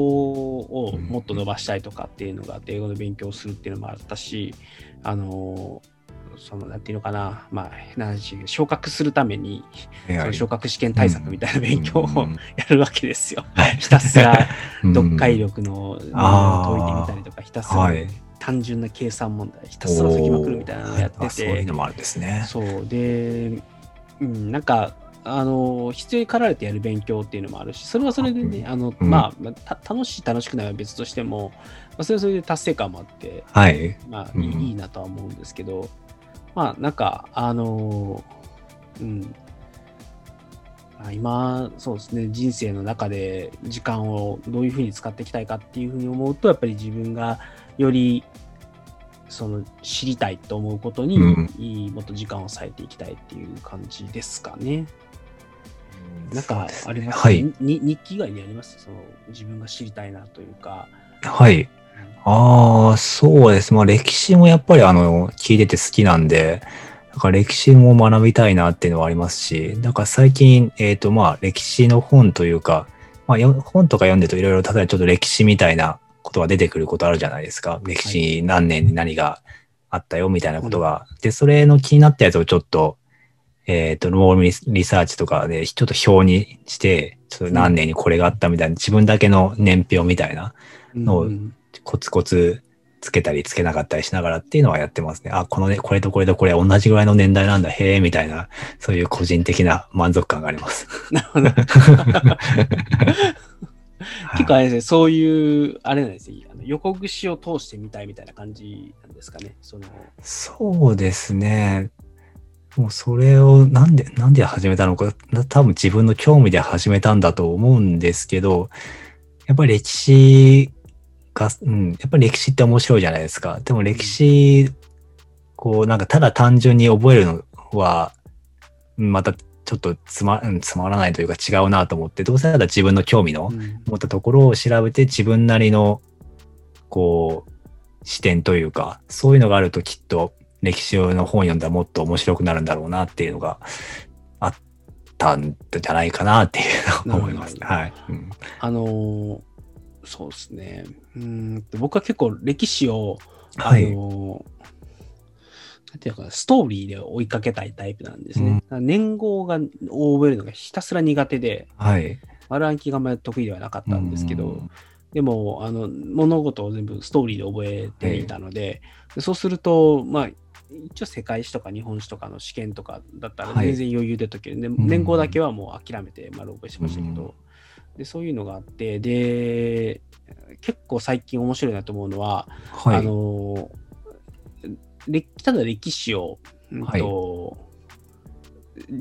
をもっと伸ばしたいとかっていうのがあって、英語の勉強をするっていうのもあったし、あの、その、なんていうのかな、まあ、変な話、昇格するために、その昇格試験対策みたいな勉強をうん。やるわけですよ。ひたすら 読解力の解いてみたりとか、ひたすらはい単純な計算問題、ひたすら解きまくるみたいなのをやってあそういうての、もあるんですね。そうで、うん、なんか、あの、必要に駆られてやる勉強っていうのもあるし、それはそれでね、あの、うん。まあ、楽しい、楽しくないは別としても、まあ、それはそれで達成感もあって、はい。まあ、うん。いいなとは思うんですけど、まあ、なんか、あの、うん、まあ今、そうですね、人生の中で時間をどういうふうに使っていきたいかっていうふうに思うと、やっぱり自分がより、その知りたいと思うことに、うんいいもっと時間を割いていきたいっていう感じですかね。なんかあります、はい。に日記以外にあります？その自分が知りたいなというか。はい。ああ、そうです。まあ歴史もやっぱりあの、聞いてて好きなんで、なんか歴史も学びたいなっていうのはありますし、なんか最近、えっ、とまあ歴史の本というか、まあよ本とか読んでるといろいろ、例えばちょっと歴史みたいなことが出てくることあるじゃないですか。歴史何年に何があったよみたいなことが。で、それの気になったやつをちょっと、えっ、と、ロールリサーチとかで、ちょっと表にして、ちょっと何年にこれがあったみたいな、自分だけの年表みたいな、のうんコツコツつけたりつけなかったりしながらっていうのはやってますね。あ、このね、これとこれとこれ同じぐらいの年代なんだ、へえ、みたいな、そういう個人的な満足感があります。なるほど。結構あれですね、そういう、あれなんですね、あの横串を通してみたいみたいな感じなんですかね。そのそうですね。もうそれをなんで、なんで始めたのか、多分自分の興味で始めたんだと思うんですけど、やっぱり歴史が、うん、やっぱり歴史って面白いじゃないですか。でも歴史、こう、なんかただ単純に覚えるのは、うんまたちょっとつま,、うん、つまらないというか違うなと思って、どうせなら自分の興味のうん持ったところを調べて自分なりの、こう、視点というか、そういうのがあるときっと歴史の本読んだらもっと面白くなるんだろうなっていうのがあったんじゃないかなっていうのを思います。はい。うんあのーそうですね。うーんと僕は結構歴史を、あはいのーなんていうのかな、ストーリーで追いかけたいタイプなんですね。だから年号がを覚えるのがひたすら苦手で、はい。丸暗記があんまり得意ではなかったんですけど、うんでも、あの、物事を全部ストーリーで覚えていたので、でそうすると、まあ、一応世界史とか日本史とかの試験とかだったらはい全然余裕で解ける。でん年号だけはもう諦めて丸覚えしましたけど、うんでそういうのがあって、で、結構最近面白いなと思うのは、はい。あの、歴ただ歴史を、うん。と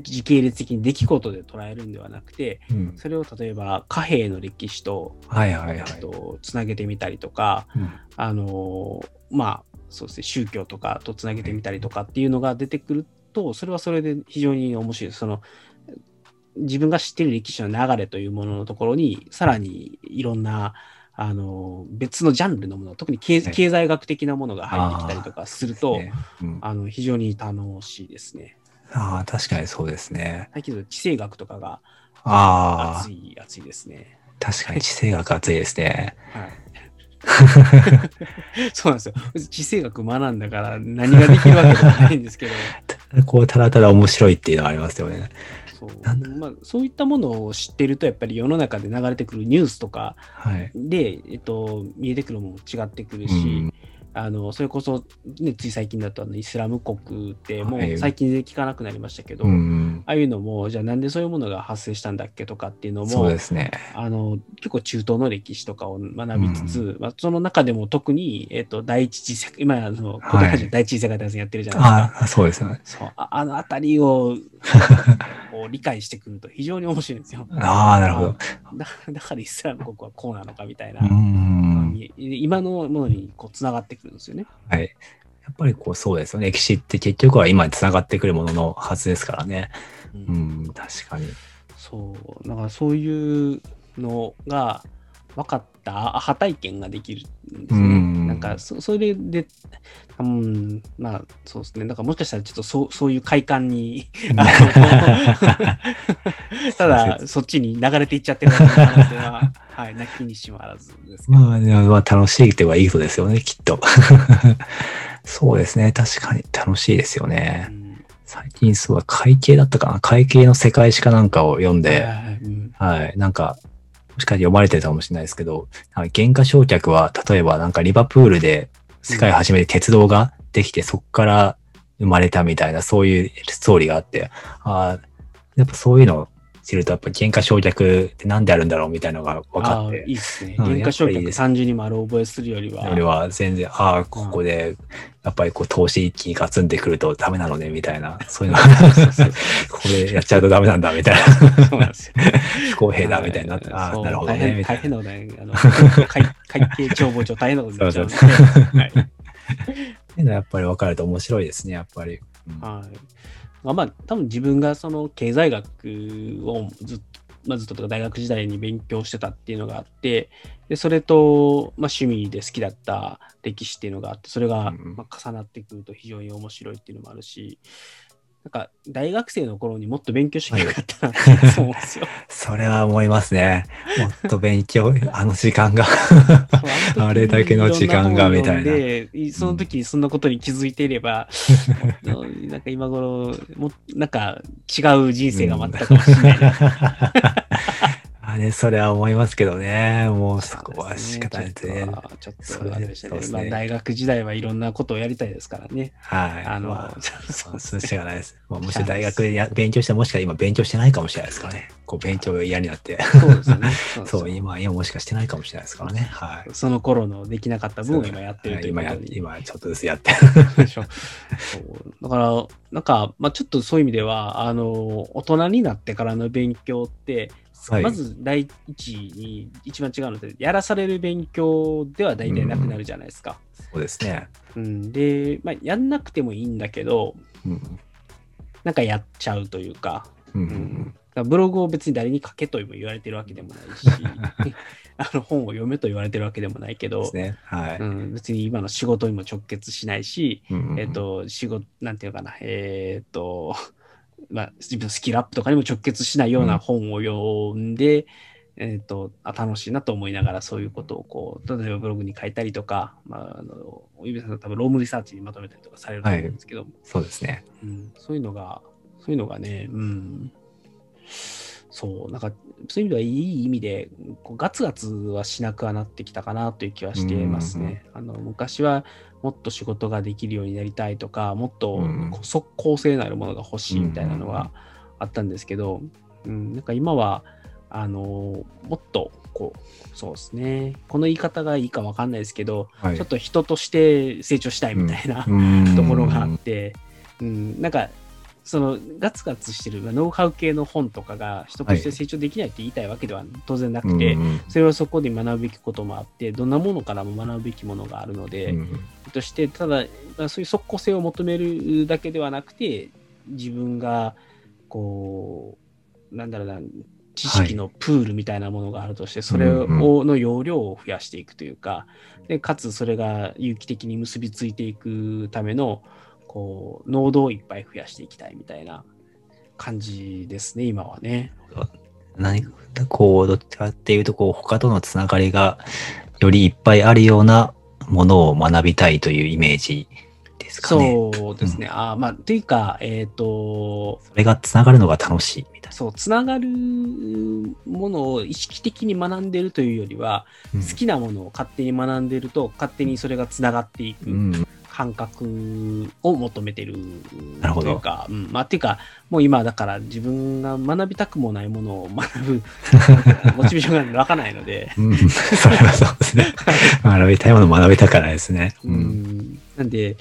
時系列的に出来事で捉えるんではなくて、うん。それを例えば貨幣の歴史とはいはいはい。とつなげてみたりとか、うん。あのまあそうですね宗教とかとつなげてみたりとかっていうのが出てくるとそれはそれで非常に面白い。その自分が知っている歴史の流れというもののところにさらにいろんなあの別のジャンルのもの特に経済学的なものが入ってきたりとかすると、ねうんあの非常に楽しいですね。ああ、確かにそうですね。だと地政学とかがあ熱い熱いですね。あ、確かに地政学熱いですね。はい。そうなんですよ。地政学学んだから何ができるわけではないんですけど、こう、ただただ面白いっていうのはありますよね。そう。まあ、そういったものを知ってると、やっぱり世の中で流れてくるニュースとかはい。で、えっと、見えてくるものも違ってくるし、うんあのそれこそ、ね、つい最近だとあのイスラム国って、もはいう最近で聞かなくなりましたけど、うん。ああいうのも、じゃあなんでそういうものが発生したんだっけとかっていうのも、そうですね。あの結構中東の歴史とかを学びつつ、まあ、その中でも特に、えっと第一次世界、今あの、子供たち第一次世界大戦やってるじゃないですか。ああ、そうですよね。そうああのあたりを こう理解してくると非常に面白いんですよ。ああ、なるほど。だ だからイスラム国はこうなのかみたいな、うん。い今のものにこうつながってくるんですよね。はい。やっぱりこうそうですよね。歴史って結局は今に繋がってくるもののはずですからね。うんうん、確かに。そう、だからそういうのが分かったアハ体験ができるんですね。うんなんかそ、それで、うん、まあそうですね。だからもしかしたらちょっとそうそういう快感に、ただそっちに流れていっちゃってる可能性は、はい、なきにしもあらずですけど。まあ、まあ楽しいってはいいことですよね、きっと。そうですね。確かに楽しいですようね。ん最近そうだ、会計だったかな会計の世界史かなんかを読んで、はいうんはい。なんか、もしかして読まれてたかもしれないですけど、なんか原価償却は、例えばなんかリバプールで世界初めて鉄道ができて、そこから生まれたみたいな、そういうストーリーがあって、ああ、やっぱそういうのを知ると、やっぱ原価償却って何であるんだろうみたいなのが分かってい、いですね。うん原価償却やっぱりいいです単純に丸覚えするよりは。俺は全然、ああ、ここで、やっぱりこう投資一気にガツンってくるとダメなのね、みたいな、そういうのそうそうこれやっちゃうとダメなんだ、みたいな。そうなんですよ。不公平だ、みたいになって、ああ、なるほどね、大変みたいな。大変なことね。あの 会会計帳簿帳大変なことになっちゃうんで。そうはい っていうのはやっぱり分かると面白いですね、やっぱり。うんはい。まあ、まあ、多分自分がその経済学をずっと、まあ、ずっととか大学時代に勉強してたっていうのがあって、でそれと、まあ、趣味で好きだった歴史っていうのがあって、それが、うん。まあ、重なってくると非常に面白いっていうのもあるし、なんか大学生の頃にもっと勉強しなかったなって思うんですよ。それは思いますね。もっと勉強、あの時間が。あれだけの時間がみたいなで、その時そんなことに気づいていれば、もっとなんか今頃、もなんか違う人生が待ったかもしれないな。あね、それは思いますけどね。もうそこは仕方ないですね。ちょっと、ねまあ大学時代はいろんなことをやりたいですからね。はい。あの、まあそうするしかないです。まあ、もし大学でや勉強して、もしか今勉強してないかもしれないですからね。こう勉強が嫌になって。そうです よね。そう今今、今もしかしてないかもしれないですからね。はい。その頃のできなかった分を今やってるという今や。今ちょっとずつやって。でしょ そうだから、なんか、まあ、ちょっとそういう意味では、あの、大人になってからの勉強って、はいまず第一に一番違うので、やらされる勉強では大体なくなるじゃないですか。そうですね。うん、で、まあ、やんなくてもいいんだけど、うん。なんかやっちゃうというか、うんううんブログを別に誰に書けとも言われてるわけでもないし、あの本を読めと言われてるわけでもないけど、ですね。はい。うん、別に今の仕事にも直結しないし、うんうんえっ、と、仕事、なんていうのかな、えっ、と、まあ、自分のスキルアップとかにも直結しないような本を読んで、えっ、とあ、楽しいなと思いながらそういうことをこう、例えばブログに書いたりとか、まあ、あの、ゆびさんは多分ロームリサーチにまとめたりとかされると思うんですけど、そうですね。うん、そういうのが、そういうのがね、うん、そう、なんか、そういう意味ではいい意味で、こうガツガツはしなくはなってきたかなという気はしてますね。あの昔はもっと仕事ができるようになりたいとか、もっと即効性のあるものが欲しいみたいなのがあったんですけど、うん、なんか今は、あのもっと、こう、そうですね、この言い方がいいかわかんないですけど、はい。ちょっと人として成長したいみたいな、うん。ところがあって、うん、なんか、そのガツガツしてるまあノウハウ系の本とかが人として成長できないって言いたいわけでは当然なくて、うんうんそれはそこで学ぶべきこともあって、どんなものからも学ぶべきものがあるので、うんとして、ただ、まあそういう即効性を求めるだけではなくて、自分が、こう、なんだろうな、知識のプールみたいなものがあるとして、それうんをの容量を増やしていくというか、でかつそれが有機的に結びついていくための、こう、濃度をいっぱい増やしていきたいみたいな感じですね、今はね。何かこう、どっちかっていうと、こう、他とのつながりがよりいっぱいあるようなものを学びたいというイメージですかね。そうですね。あーまあ、というか、えっ、と、それがつながるのが楽しいみたいそう、つながるものを意識的に学んでるというよりは、な。好きなものを勝手に学んでると、勝手にそれがつながっていくうん。感覚を求めてるというか、うん、まあ、っていうか、もう今だから自分が学びたくもないものを学ぶ モチベーションが湧かないので、うん。それはそうですね。学びたいものを学びたからですね。う。ん、なんで、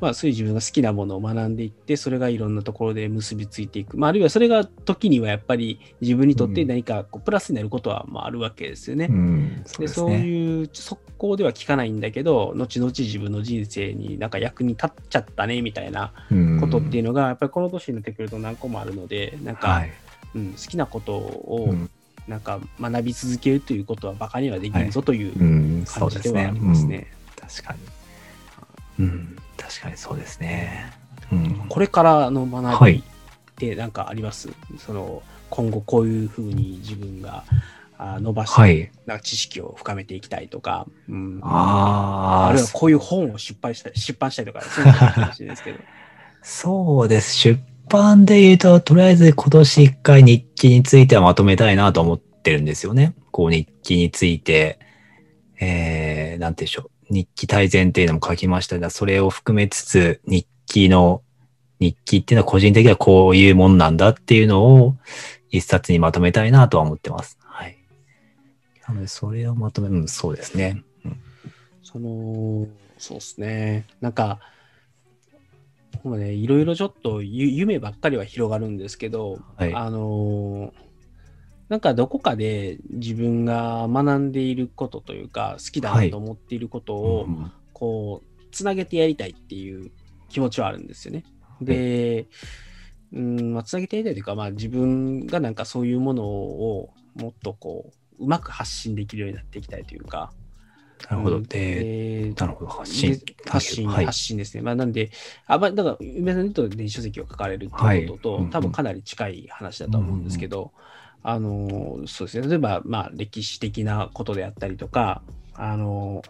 まあ、そういう自分が好きなものを学んでいって、それがいろんなところで結びついていく。まあ、あるいはそれが時にはやっぱり自分にとって何かこうプラスになることはまああるわけですよね。うん。そうでそう。いう速攻では聞かないんだけど、後々自分の人生になんか役に立っちゃったねみたいなことっていうのが、やっぱりこの年になってくると何個もあるので、なんか、はい。うん、好きなことをうんなんか学び続けるということはバカにはできんぞという感じではあり。ますうんね。確かに。うん。確かにそうですね。うん。これからの学びはいって何かあります、その今後こういうふうに自分があ伸ばして、はい。なんか知識を深めていきたいとか、うん、あああるいはこういう本を出版したい出版したいとか、そういうのかもしれないですけど。そうです。出版で言うと、とりあえず今年一回日記についてはまとめたいなと思ってるんですよね。こう日記について、えー、なんてでしょう。日記大全っていうのも書きましたが、それを含めつつ、日記の、日記っていうのは個人的にはこういうもんなんだっていうのを一冊にまとめたいなとは思ってます。はい。なので、それをまとめ、うん、そうですね。その、そうですね。なんか、もうね、いろいろちょっとゆ夢ばっかりは広がるんですけど、はい。あのーなんかどこかで自分が学んでいることというか、好きだなと思っていることを、うんこう、つなげてやりたいっていう気持ちはあるんですよね。で、うん、まあ、つなげてやりたいというか、まあ自分がなんかそういうものをもっとこう、うまく発信できるようになっていきたいというか、なるほど。うんで、でなるほど。発信で。発信、はい。発信ですね。まあ、なんで、あまあ、だから、梅さんに言うと電子書籍を書かれるっていうことと、はいうんうん多分かなり近い話だと思うんですけど、あの、そうですね。例えば、まあ、歴史的なことであったりとか、あの、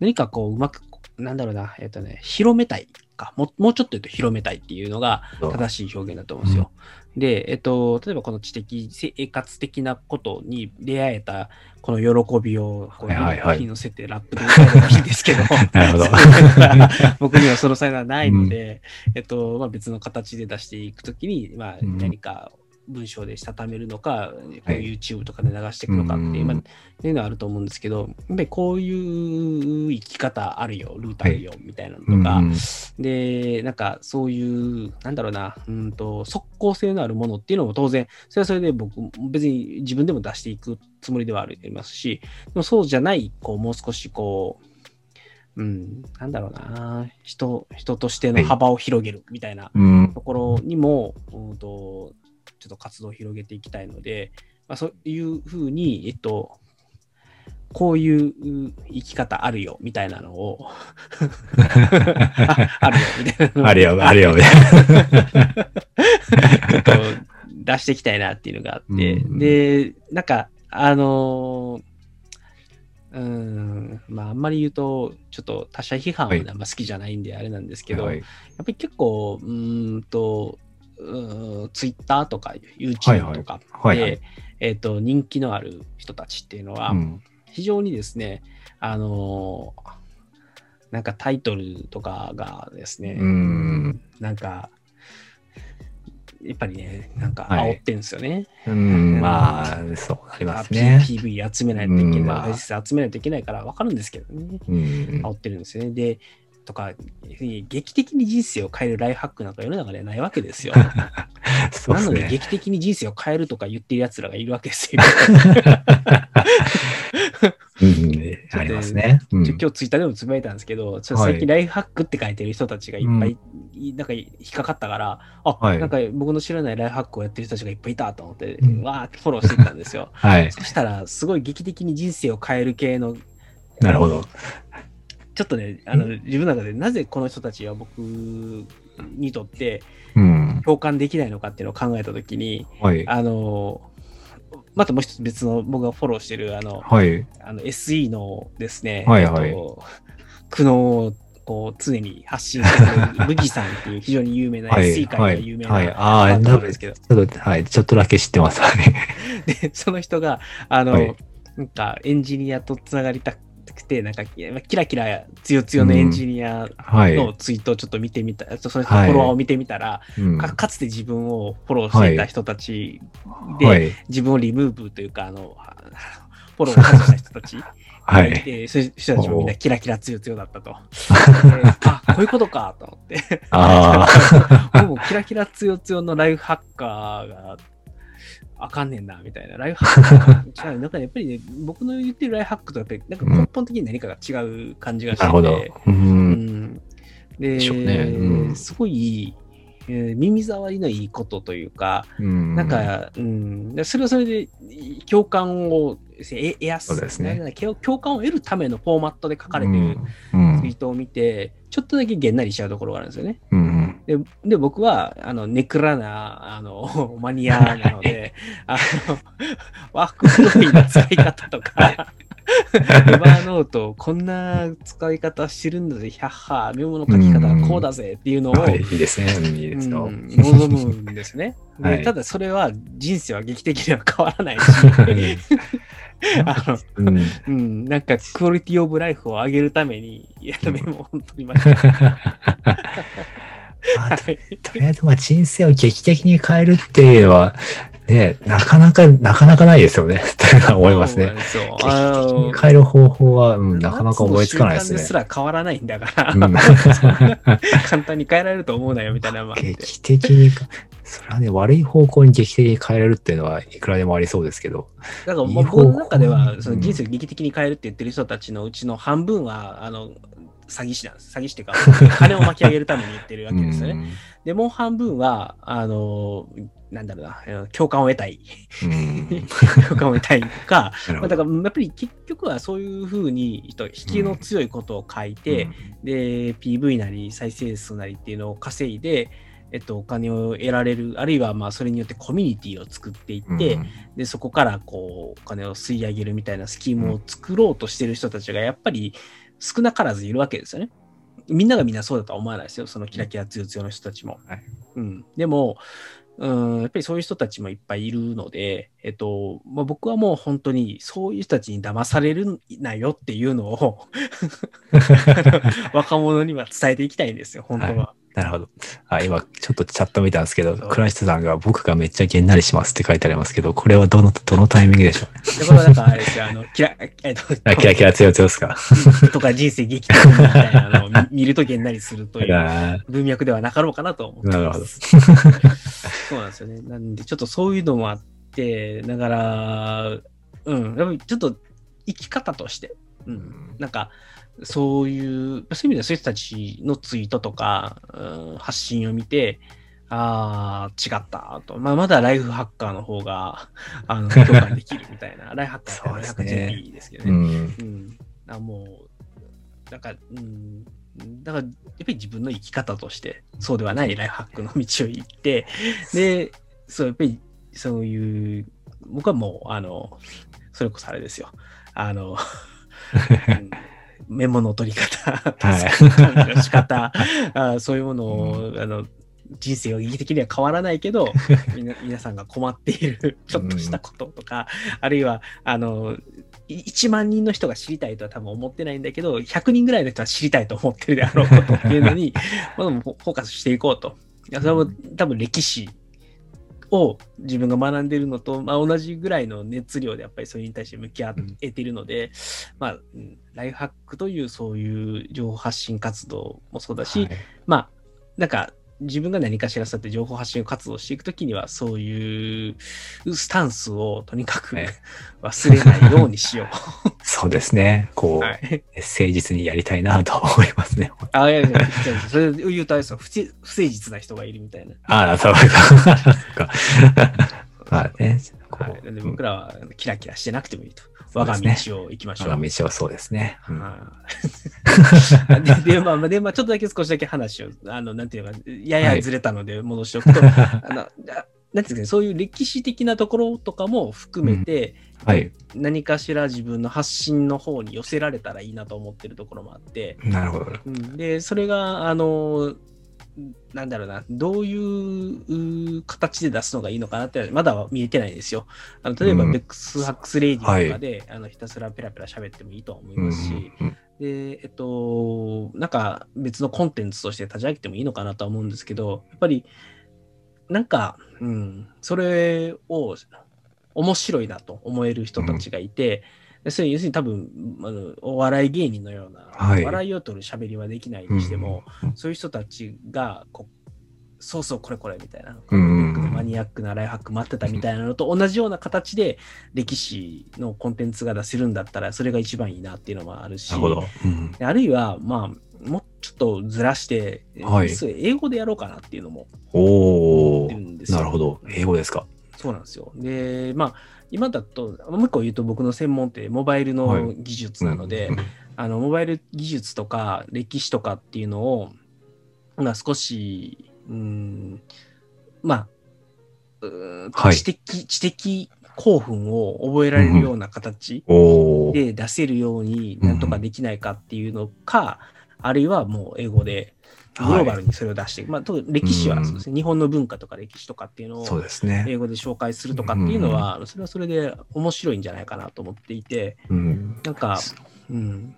何かこう、うまく、なんだろうな、えっとね、広めたいか、ももうちょっと言うと広めたいっていうのが正しい表現だと思うんですよ。で、えっと、例えばこの知的生活的なことに出会えたこの喜びをこう、火に乗せてラップで歌えればいいんですけど、なるほど。僕にはその才能はないので、えっと、まあ、別の形で出していくときに、まあ、うん。何か文章でしたためるのか、はい。こう YouTube とかで流していくのかっていう、うん。まあ、っていうのはあると思うんですけど、やっぱりこういう生き方あるよ、ルートあるよ、みたいなのとか、うんで、なんかそういう、なんだろうな、うんと、即効性のあるものっていうのも当然、それはそれで僕、別に自分でも出していくつもりではありますし、でもそうじゃない、こう、もう少しこう、うん、なんだろうな、人、人としての幅を広げるみたいなうん。ところにも、うんと、ちょっと活動を広げていきたいので、まあ、そういうふうに、えっと、こういう生き方あるよみたいなのを ああるよみたいなあるよ、あるよ。出していきたいなっていうのがあって、うん。で、なんか、あのーうーん、まあ、あんまり言うと、ちょっと他者批判ははい。あんま好きじゃないんであれなんですけど、はい。やっぱり結構、うーんと、ツイッター Twitter とかはい YouTube はい。とかで、人気のある人たちっていうのは、うん。非常にですね、あのーなんかタイトルとかがですね、うん。なんか、やっぱりね、なんかはい。煽ってんですよね。うん、まあ、そうなりますあね。PV 集めないといけない、うん。まあ集めないといけないから分かるんですけどね、うん。煽ってるんですよね。で、とか、劇的に人生を変えるライフハックなんか世の中でないわけですよ。そうなので。劇的に人生を変えるとか言ってる奴らがいるわけですよ。うん、ありますね。うん今日ツイッターでもつぶやいたんですけど、ちょっとはい最近ライフハックって書いてる人たちがいっぱい、いなんか引っかかったから、あ、はいなんか僕の知らないライフハックをやってる人たちがいっぱいいたと思って、うんわーってフォローしてたんですよ。はい。そしたら、すごい劇的に人生を変える系の、なるほど。ちょっとね、あの自分の中でなぜこの人たちは僕にとってうん。共感できないのかっていうのを考えたときに、はい。あの、またもう一つ別の僕がフォローしてるあの、はい。あの SE のですね、はいはいえっと苦悩をこう常に発信してる ブギさんっていう非常に有名なはい。SE 界はい。で有名はい。なああ、方なるほど。ちなんですけど、ょっと、はい。ちょっとだけ知ってます。はい。で、その人が、あの、はいなんかエンジニアとつながりたくて、なんかキラキラ強強のエンジニアはい。のツイートをちょっと見てみた、その人のフォロワーを見てみたら、うんかかつて自分をフォローしていた人たちで、はい。自分をリムーブというか、あの、フォローを外した人たち。はい。でそういう人たちもみんなキラキラ強強だったと。であ、こういうことかと思って。ああ。もうキラキラ強強のライフハッカーがあかんねんな、みたいな。ライフハッカー違う。なんかやっぱりね、僕の言ってるライフハックとやっぱりなんか根本的に何かが違う感じがしてて。なるほど。う。うんん。で、でしょうねうんすごい、えー耳障りのいいことというか、うんなん、か、うん、でそれはそれで共感をえ得やすそうですねなんだ共共感を得るためのフォーマットで書かれてるうん。ツイートを見て、ちょっとだけげんなりしちゃうところがあるんですよね。うん。で、で僕は、あの、ネクラな、あの、マニアなので、あの、ワークフローの使い方とか、エバーノート、こんな使い方してるんだぜ、ヒャッハー、メモの書き方はこうだぜっていうのを、はい。いいですね。うんいいですよ。うん望むんですね。ではいただそれは人生は劇的には変わらないし、あのうん。うん、なんかクオリティオブライフを上げるために、いや、メモを本当にました。まあとりあえず、まあ、人生を劇的に変えるっていうのは、ね、なかなか、なかなかないですよね。と思いますねそう変える方法は、うん、なかなか思いつかないですねす。ら変わらないんだから、うん 簡単に変えられると思うなよみたいな。劇的にか、それはね、悪い方向に劇的に変えれるっていうのはいくらでもありそうですけど。だから僕の中ではその人生を劇的に変えるって言ってる人たちのうちの半分は、あの、詐欺師なんです。詐欺師っていうか、金を巻き上げるために言ってるわけですよね。うんで、もう半分は、あの、なんだろうな、共感を得たい。うん 共感を得たいとか、まあ、だからやっぱり結局はそういうふうに人引きの強いことを書いて、で PV なり再生数なりっていうのを稼いで、えっと、お金を得られるあるいはまあそれによってコミュニティを作っていって、うんでそこからこうお金を吸い上げるみたいなスキームを作ろうとしてる人たちがやっぱり少なからずいるわけですよね。みんながみんなそうだとは思わないですよ、そのキラキラ強強の人たちも。はいうん、でも、うん、やっぱりそういう人たちもいっぱいいるので、えっとまあ、僕はもう本当にそういう人たちに騙されるなよっていうのを 若者には伝えていきたいんですよ、本当は。なるほど。あ、今、ちょっとチャット見たんですけど、倉下さんが僕がめっちゃげんなりしますって書いてありますけど、これはどの、どのタイミングでしょうでこれはなんかあれですよ、あの、キラ、えっと、あキラキラ強強ですか？とか人生劇的みたいなのを見 見るとげんなりするというあ文脈ではなかろうかなと思ってなるほど。ます。そうなんですよね。なんで、ちょっとそういうのもあって、だから、うん、やっぱりちょっと生き方として、うん、なんか、そういう、そういう意味ではそういう人たちのツイートとか、うん、発信を見て、ああ、違ったと。まあ、まだライフハッカーの方が、あの、共感できるみたいな。ライフハッカーはライフハッカー JP ですけどね。うん。うん。あもう、なんか、うん、だから、やっぱり自分の生き方として、そうではないライフハックの道を行って、で、そう、やっぱり、そういう、僕はもう、あの、それこそあれですよ。あの、う ん メモの取り方、はい。仕方、あそういうものを、あの、人生は劇的には変わらないけど、皆さんが困っているちょっとしたこととか、あるいは、あの、い1万人の人が知りたいとは多分思ってないんだけど、100人ぐらいの人は知りたいと思ってるであろうことっていうのに、フォーカスしていこうと。それも多分歴史を自分が学んでいるのと、まあ、同じぐらいの熱量でやっぱりそれに対して向き合えているので、まあ、うんライフハックというそういう情報発信活動もそうだし、はい。まあ、なんか、自分が何かしらそうやって情報発信活動していくときには、そういうスタンスをとにかくはい 忘れないようにしよ そうですね。こう。う、はい。誠実にやりたいなと思いますね。あ、いやいや、いやそれ言うとあれですよ不誠実な人がいるみたいな。ああ、そうか。そうか。まあね。はい、で僕らはキラキラしてなくてもいいと。我が道を行きましょう。我が道はそうですね。うんはい で、で、まあ、まあで、まあ、ちょっとだけ少しだけ話を、あの、なんていうのか、ややずれたので戻しておくと、あの、あなんていうかね、そういう歴史的なところとかも含めて、はい。何かしら自分の発信の方に寄せられたらいいなと思ってるところもあって、なるほど。うん、で、それが、あの、なんだろうな、どういうう形で出すのがいいのかなって、まだは見えてないんですよ。あの例えば、うん。ベックスハックスレイディとかで、あのひたすらペラペラ喋ってもいいとは思いうんますし、うんで、えっと、なんか別のコンテンツとして立ち上げてもいいのかなとは思うんですけど、やっぱり、なんか、うん、それを面白いなと思える人たちがいて、でそれ要するに多分あの、お笑い芸人のような、はい笑いを取る喋りはできないにしても、うんそういう人たちがこう、そうそうこれこれみたいな、うんマニアックなライフハック待ってたみたいなのと同じような形で歴史のコンテンツが出せるんだったら、それが一番いいなっていうのもあるし、なるほど。うんであるいは、まあ、もうちょっとずらして、はい英語でやろうかなっていうのも思ってるんですよ。なるほど。英語ですか。そうなんですよ。で、まあ、今だと、もう一個言うと僕の専門ってモバイルの技術なので、うん。あの、モバイル技術とか歴史とかっていうのを、まあ少し、うん、まあ、うーんはい。知的、知的興奮を覚えられるような形。で出せるようになんとかできないかっていうのか、あるいはもう英語でグローバルにそれを出していく。まあ、特に歴史はそうですね、日本の文化とか歴史とかっていうのを。英語で紹介するとかっていうのは、それはそれで面白いんじゃないかなと思っていて、うん。なんか、うん。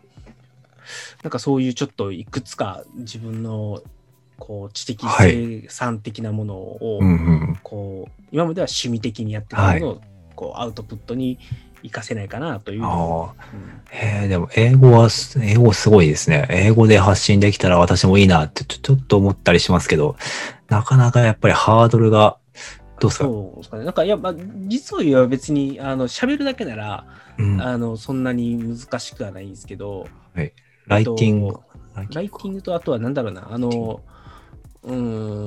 なんかそういうちょっといくつか自分のこう知的生産的なものを、うんうん。こう今までは趣味的にやってたものを、こうアウトプットに活かせないかなという。ああ。でも英語はす、英語すごいですね。英語で発信できたら私もいいなってちょちょっと思ったりしますけど、なかなかやっぱりハードルが、どうですか？そうですかね。なんか、いや、まあ、実を言えば別に、あの、喋るだけなら、うんあの、そんなに難しくはないんですけど、ライティングえっと、ラライティングと、あとはなんだろうな、あの、うーんと、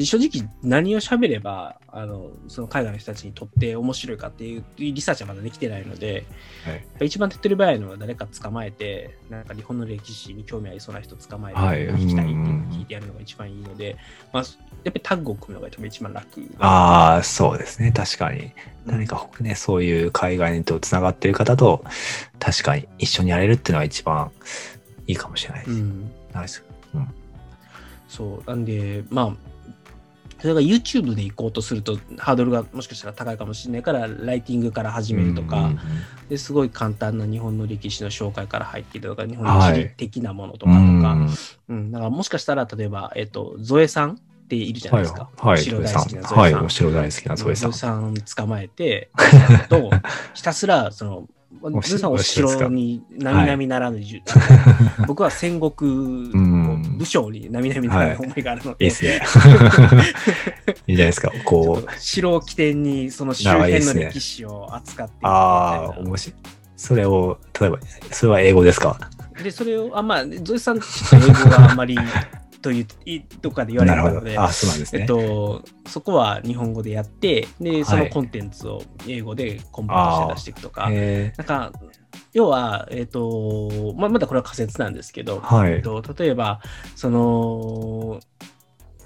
正直何を喋れば、あの、その海外の人たちにとって面白いかっていうリサーチはまだできてないので、はい一番手っ取り早いのは誰か捕まえて、なんか日本の歴史に興味ありそうな人捕まえて、はい聞きたいっていううんのを聞いてやるのが一番いいので、まあ、やっぱりタッグを組むのが多分一番楽。ああ、そうですね。確かに。うん何かね、そういう海外とつながってる方と、確かに一緒にやれるっていうのは一番いいかもしれないです。うん。ナイス。そう。なんで、まあ、それが YouTube で行こうとするとハードルがもしかしたら高いかもしれないから、ライティングから始めるとか、ですごい簡単な日本の歴史の紹介から入っているとか、日本はい。の地理的なものとかとか、うん。うん、だからもしかしたら、例えば、えっと、ゾエさんっているじゃないですか。はい、はい、お城大好きなゾエさん。はい、お城大好きなゾエさん。さん捕まえて、とひたすら、その、ゾエさんお城に並々ならぬ、じゅ僕は戦国ん武将に並々な思いがあるので、いいですね。いいじゃないですか。こう、城を起点にその周辺の歴史を扱っていくみたいああ、な。面白い。それを、例えば、それは英語ですか？で、それを、あ、まあ、ゾエさん、英語があんまりという、いとかで言われなるほど。るので、あそうなんですね。えっと、そこは日本語でやって、で、そのコンテンツを英語でコンバートして出していくとか、えなんか、要は、えっ、と、まあ、まだこれは仮説なんですけど、はいえっと、例えば、その、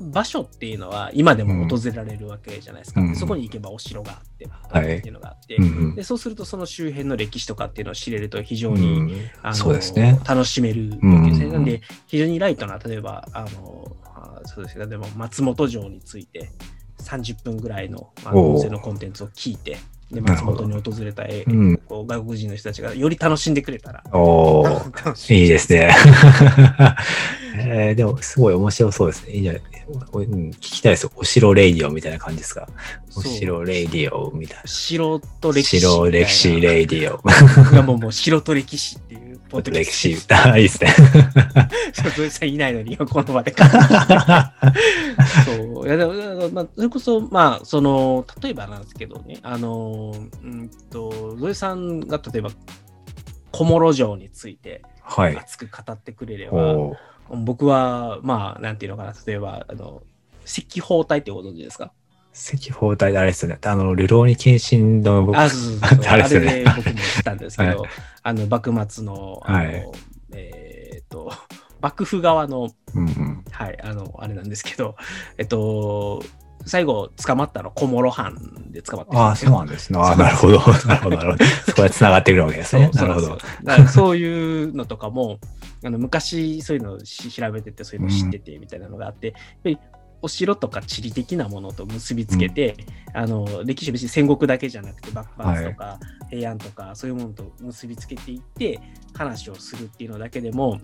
場所っていうのは今でも訪れられるわけじゃないですか。うん。そこに行けばお城があって、はい。っていうのがあって、ーうんうん。で、そうするとその周辺の歴史とかっていうのを知れると非常うに、ん。あのね。楽しめるわけですね。うんなんで、非常にライトな、例えば、あの、あそうですね、でも松本城について30分ぐらいのあの音声のコンテンツを聞いて、で、松本に訪れたえうん。外国人の人たちがより楽しんでくれたら、おー。楽しいいですね。えー、でも、すごい面白そうですね。いいんじゃない？おうん、聞きたいです。お城レイディオみたいな感じですか？お城レイディオみたい城とな。歴史。城歴史レイディオ。いやもうもう城と歴史っていうポッドキャ歴史。あいいですね。そういうさんいないのに、この場で。そう。いやでも、まあ、それこそ、まあ、その、例えばなんですけどね、あの、うんと、ゾエさんが例えば、小諸城についてはい。熱く語ってくれれば、おー僕は、まあ、なんていうのかな、例えば、あの、赤包帯ってご存知ですか？赤包帯であれですよね。あの、ルローニケンシンの僕、あ、そうそうそう。ああれれですよねで僕も知ったんですけど、はあの、幕末の、あの、はいえーっと、幕府側の、うんうん。はい、あの、あれなんですけど、えっと、最後、捕まったの小諸藩で捕まってるああ、そうなんですね。ああ、なるほど。なるほど、なるほど。そこで繋がってくるわけですね。なるほど。そういうのとかも、あの昔そういうのをし調べてて、そういうのを知っててみたいなのがあって、やっぱりお城とか地理的なものと結びつけて、あの歴史は別に戦国だけじゃなくて幕末とか平安とかそういうものと結びつけていって話をするっていうのだけでも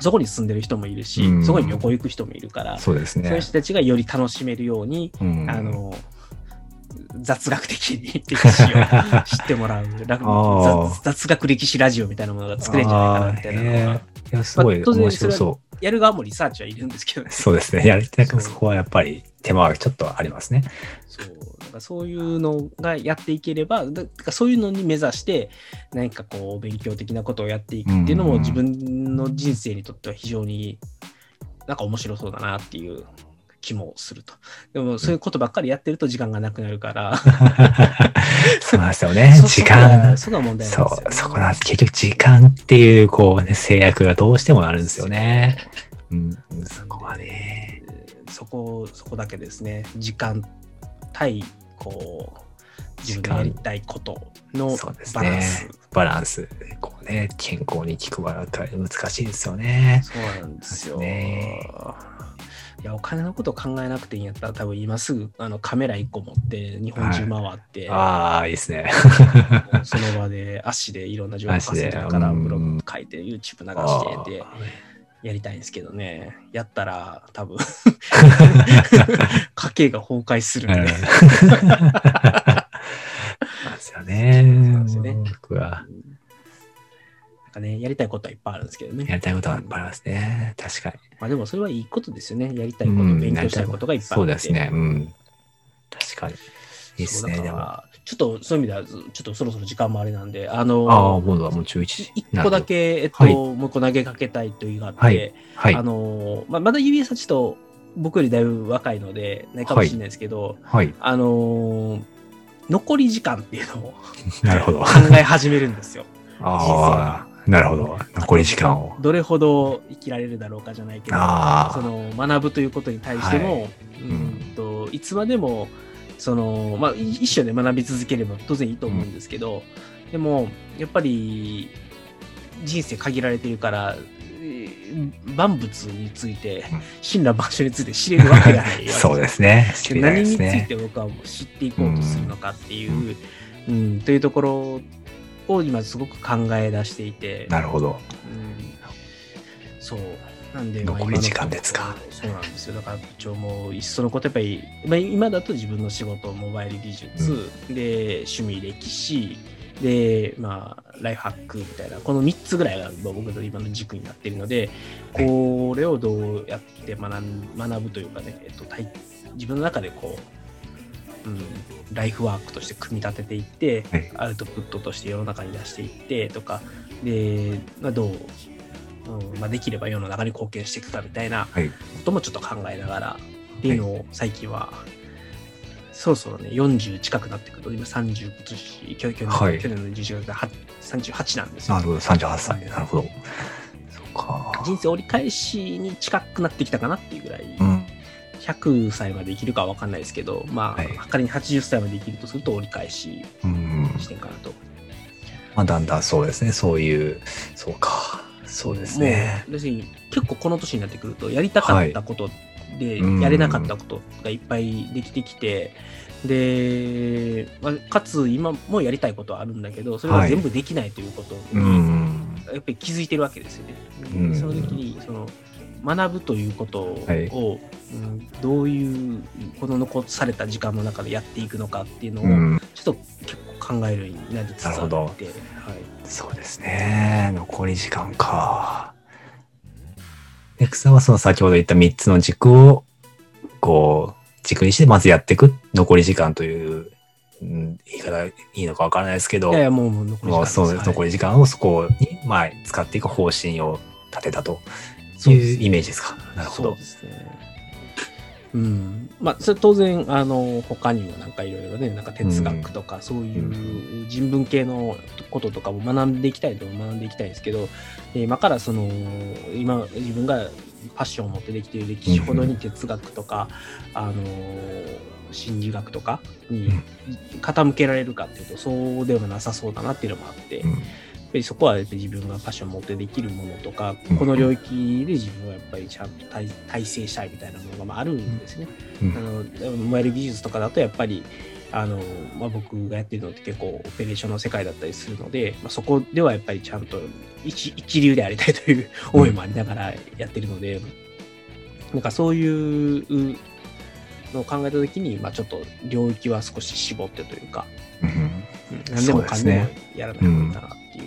そこに住んでる人もいるし、うん。そこに旅行行く人もいるから、そうですね。そういう。人たちがより楽しめるように、うん。あの雑学的に 歴史を知ってもらう。雑雑学歴史ラジオみたいなものが作れるんじゃないかなみたいなのがいや、すごい面白そそう。やる側もリサーチはいるんですけどね。そうですね。やりたいそこはやっぱり手間がちょっとありますね。そうなんかそういうのがやっていければ、だだからそういうのに目指して、何かこう勉強的なことをやっていくっていうのも自分の人生にとっては非常になんか面白そうだなっていう気もすると。でもそういうことばっかりやってると時間がなくなるから、そうなんですよねそ。時間。そこが問題なんそですよ、う、そこなんです。結局時間っていう、こうね、制約がどうしてもあるんですよね。うん、そこはね。えーそこ、そこだけですね。時間対、こう、自分がやりたいことのバランス。ね。バランス。こうね、健康に効くバランス難しいですよね。そうなんですよ。ねいや、お金のこと考えなくていいんやったら、多分今すぐあのカメラ1個持って、日本中回って、ああ、いいですね。その場で足でいろんな情報稼いでからブログうん書いて、YouTube 流してってあやりたいんですけどね。やったら、多分 家計が崩壊するんーで。すよね。ですよね僕はなんかね、やりたいことはいっぱいあるんですけどね。やりたいことはいっぱいありますね。確かに。まあでもそれはいいことですよね。やりたいこと、うん勉強したいことがいっぱいあって。そうですね。うん。確かに。いいっすねちょっとそういう意味では、ちょっとそろそろ時間もあれなんで、あの、ああ、もうだ、もう11時。一個だけ、えっと、はいもう一個投げかけたいというのがあって、はいはいあ。の、まあ、まだ指さちと僕よりだいぶ若いので、ないかもしれないですけど、はい。あのー残り時間っていうのを なるほど。考え始めるんですよ。ああ、なるほど。残り時間を。どれほど生きられるだろうかじゃないけど、その学ぶということに対しても、いうんといつまでもその、まあ、い一緒で学び続ければ当然いいと思うんですけど、でもやっぱり人生限られてるからえー万物についてうん神羅万象について知れるわけがない そうですね。知りたい何につい。て僕はもう知っていこうとするのかっていう、うんというところを今すごく考え出していて、なるほど。うんそう。なんで、残り時間ですかそうなんですよ。だから、一応もう、いっそのこと、やっぱり、まあ、今だと自分の仕事、モバイル技術、で、趣味、歴史、で、まあ、ライフハックみたいな、この3つぐらいが僕の今の軸になっているので、これをどうやって学ん学ぶというかね、えっと、体自分の中でこう、うん、ライフワークとして組み立てていって、はいアウトプットとして世の中に出していってとか、で、まあ、どう、うんまあ、できれば世の中に貢献していくかみたいなはい。こともちょっと考えながらっていうのを最近は、そろそろね、40近くなってくると、今30、今年、去去年,、はい去年の11月では38なんですよ。なるほど。38歳。なるほど。そうか。人生折り返しに近くなってきたかなっていうぐらい、うん。100歳まで生きるかは分かんないですけど、まあ、はい仮に80歳まで生きるとすると折り返しうん。してんかなと。まあ、だんだんそうですね。そういう、そうか。そうですね。要するに結構この年になってくるとやりたかったことでうんやれなかったことがいっぱいできてきて、で、まあ、かつ今もやりたいことはあるんだけどそれが全部できないということうにん。やっぱり気づいてるわけですよね。うんその時にその学ぶということを、はいうんどういうこの残された時間の中でやっていくのかっていうのを、うん。ちょっと結構考えるようになりつつあって、なるほどはい、そうですね。残り時間か。エクさんはその先ほど言った3つの軸を、こう、軸にしてまずやっていく残り時間という、うん、言い方いいのかわからないですけど、いやいやもう残り時間はい残り時間をそこに、まあ、使っていく方針を立てたというイメージですか？なるほどそうで。すね。うん。まあ、それ当然、あの、他にもなんかいろいろね、なんか哲学とか、そういう人文系のこととかも学んでいきたいと学んでいきたいんですけど、えー今からその、今、自分がパッションを持ってできている歴史ほどに哲学とか、あの、心理学とかに傾けられるかっていうと、そうではなさそうだなっていうのもあって、ぱりそこはやっぱり自分がパッションを持ってできるものとか、うん。この領域で自分はやっぱりちゃんと体体制したいみたいなものがまああるんですね。うん。あのモバイル技術とかだとやっぱりあの、まあ、僕がやってるのって結構オペレーションの世界だったりするので、まあ、そこではやっぱりちゃんと一一流でありたいという思いもありながらやってるので、なんかそういうのを考えた時に、まあ、ちょっと領域は少し絞ってというか、何でもかんでもやらないといいかなってい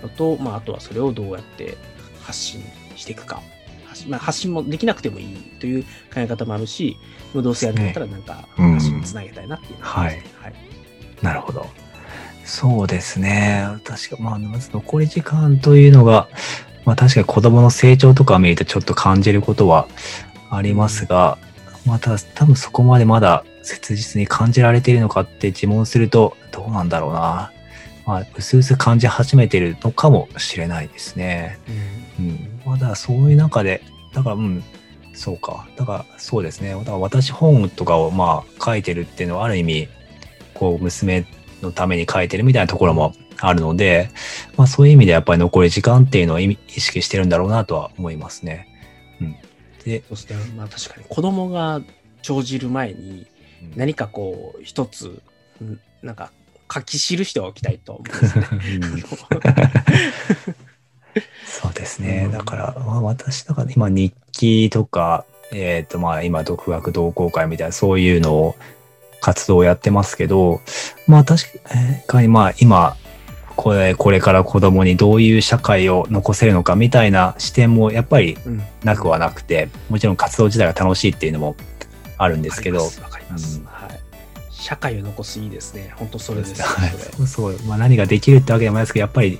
うのと、まあ、あとはそれをどうやって発信していくか。発信まあ、発信もできなくてもいいという考え方もあるし、どうせやるんだったらなんかうん発信につなげたいなっていうのがありますねはい。なるほど。そうですね。確か、まあ、まず残り時間というのが、まあ確かに子供の成長とかを見るとちょっと感じることはありますが、まあただ多分そこまでまだ切実に感じられているのかって自問するとどうなんだろうな。まあ、うすうす感じ始めているのかもしれないですね。うん。まあだからそういう中で、だからうん、そうか。だからそうですね。だから私本とかをまあ書いてるっていうのはある意味、こう娘のために書いてるみたいなところもあるので、まあそういう意味でやっぱり残り時間っていうのを意識してるんだろうなとは思いますね。うん。で、そして、まあ確かに子供が生じる前に何かこう一つ、うんなんか書き記しておきたいと思うんですね。そうですね。だから、まあ、私、だから今日記とか、えっ、と、まあ今、独学同好会みたいな、そういうのを、活動をやってますけど、まあ確かに、まあ今、これ、これから子供にどういう社会を残せるのかみたいな視点もやっぱりうん。なくはなくて、もちろん活動自体が楽しいっていうのもあるんですけど、ますはい。社会を残すいいですね。本当それです。はいそう。まあ何ができるってわけでもないですけど、やっぱり、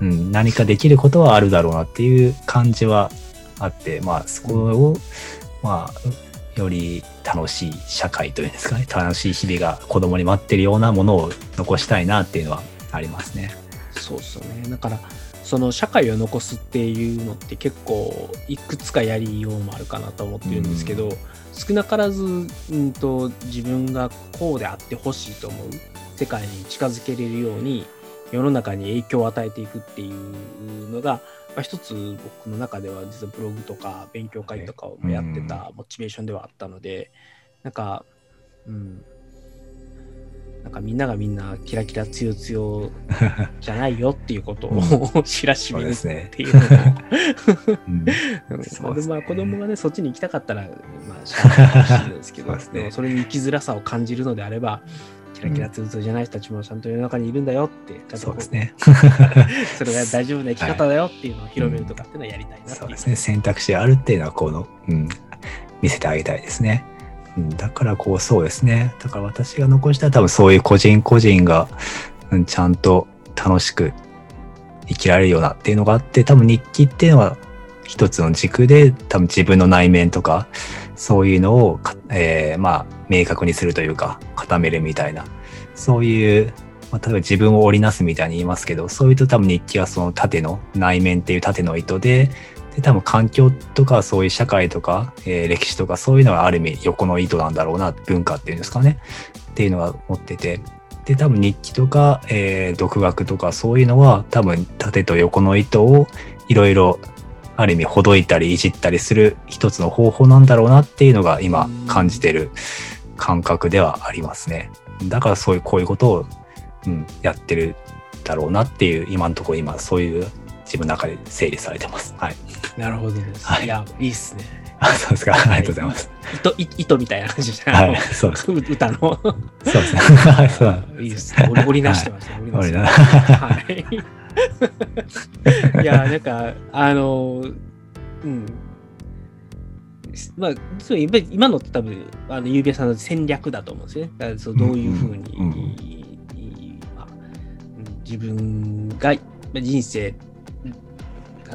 うん、何かできることはあるだろうなっていう感じはあって、まあそこを、まあ、より楽しい社会というんですかね、楽しい日々が子供に待ってるようなものを残したいなっていうのはありますね。そうですよね。だから、その社会を残すっていうのって結構いくつかやりようもあるかなと思ってるんですけど、少なからず、うんと、自分がこうであってほしいと思う世界に近づけれるように世の中に影響を与えていくっていうのが、まあ、一つ僕の中では実はブログとか勉強会とかをやってたモチベーションではあったので、なんか、うん。なんかみんながみんなキラキラつよつよじゃないよっていうことを知らしめるっ。ていうのも、ねまあ子供がね、そっちに行きたかったら、まあ、しゃあないかもしれないですけど、ねでもそれに生きづらさを感じるのであれば、キラキラつよつよじゃない人たちもちゃんと世の中にいるんだよって、ちゃんそうですね。それが大丈夫な生き方だよっていうのを広めるとかっていうのはやりたいなっていう。そうですね。選択肢あるっていうのは、この、うん、見せてあげたいですね。だからこう、そうですね。だから私が残したら多分そういう個人個人が、うん、ちゃんと楽しく生きられるようなっていうのがあって、多分日記っていうのは一つの軸で、多分自分の内面とか、そういうのを、えーまあ、明確にするというか、固めるみたいな、そういう、まあ、例えば自分を織りなすみたいに言いますけど、そういうと多分日記はその縦の内面っていう縦の糸で、で、多分環境とかそういう社会とか、えー歴史とかそういうのはある意味横の糸なんだろうな、文化っていうんですかね。っていうのは持ってて。で、多分日記とか、えー独学とかそういうのは多分縦と横の糸をいろいろある意味ほどいたりいじったりする一つの方法なんだろうなっていうのが今感じてる感覚ではありますね。だからそういう、こういうことを、うん、やってるだろうなっていう今のところ今そういう自分の中で整理されてます。はい。なるほどです。はいいや、いいっすね。あ、そうですか。ありがとうございます。糸、い糸みたいな感じで、はいあのそうです 歌の。そうですね。はい。いいですね。織りなしてました。織りなしてま俺な。はい。いや、なんか、あの、うん。まあ、そうやっぱり今のって多分、あの、ゆうべさんの戦略だと思うんですよね。だからそうどういうふうに、うんうんまあうん自分がまあ人生、か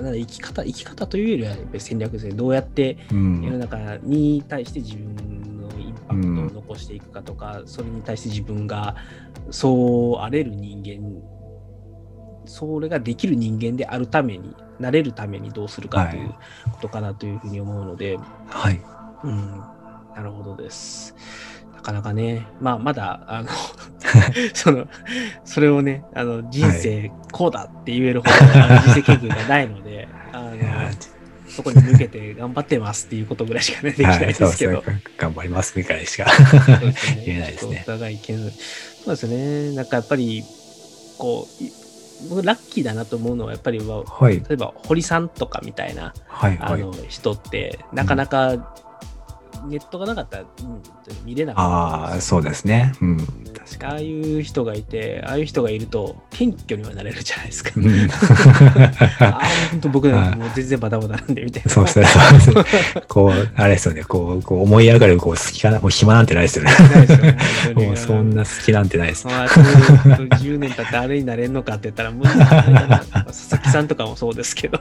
な生き方、生き方というよりはやっぱり戦略ですね。どうやってう世のん。中に対して自分のインパクトを残していくかとか、それに対して自分がそうあれる人間、それができる人間であるために、なれるためにどうするかということかなというふうに思うので、はい。うん、なるほどです。なかなかね、まあ、まだ、あの、その、それをね、あの、人生こうだって言えるほど、あの人生経験がないので、あの そこに向けて頑張ってますっていうことぐらいしかね、できないですけど。はい頑張りますみたいしか。言えないですねお互い見そうですね。なんかやっぱり、こう、い僕ラッキーだなと思うのは、やっぱりは、はい。例えば堀さんとかみたいな、はい。はい。あの人って、なかなかネットがなかったら、うん見れなかったああ、そうですね。うん。確かああいう人がいて、ああいう人がいると、謙虚にはなれるじゃないですか。に。うん ああ、本当僕なんかもう全然バタバタなんで、みたいな。そうですね。そうですね。こう、あれですよね。こう、こう思い上がる、こう、好きかな。もう暇なんてないですよね。もうそんな好きなんてないです。まあ、10年経ってあれになれんのかって言ったら無理だな佐々木さんとかもそうですけど、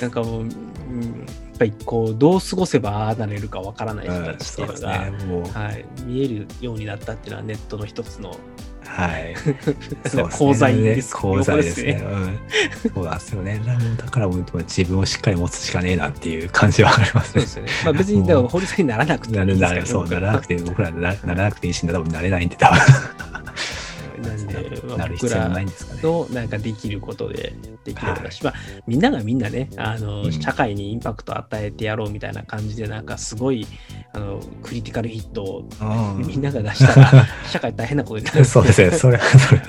なんかもう、うん、やっぱりこう、どう過ごせばああなれるかわからない人たちってそうですいうのが、ね。もう、はい、見えるようになったっていうのはネットの一つのはい。功罪です功罪ですね。そうなんですよね。だからも自分をしっかり持つしかねえなっていう感じはありますねそうで。すよね。まあ別に、だから、堀さんにならなくてもならなるそうならなくて。て僕らなならなくていいし多分なれないんで多分なんで、まあなる必要もないんですかね。のなんかできることでできればだし、まあ、みんながみんなねあの、うん社会にインパクトを与えてやろうみたいな感じでなんかすごいあのクリティカルヒットをうんみんなが出したら 社会大変なことになるそうですね。それは、それ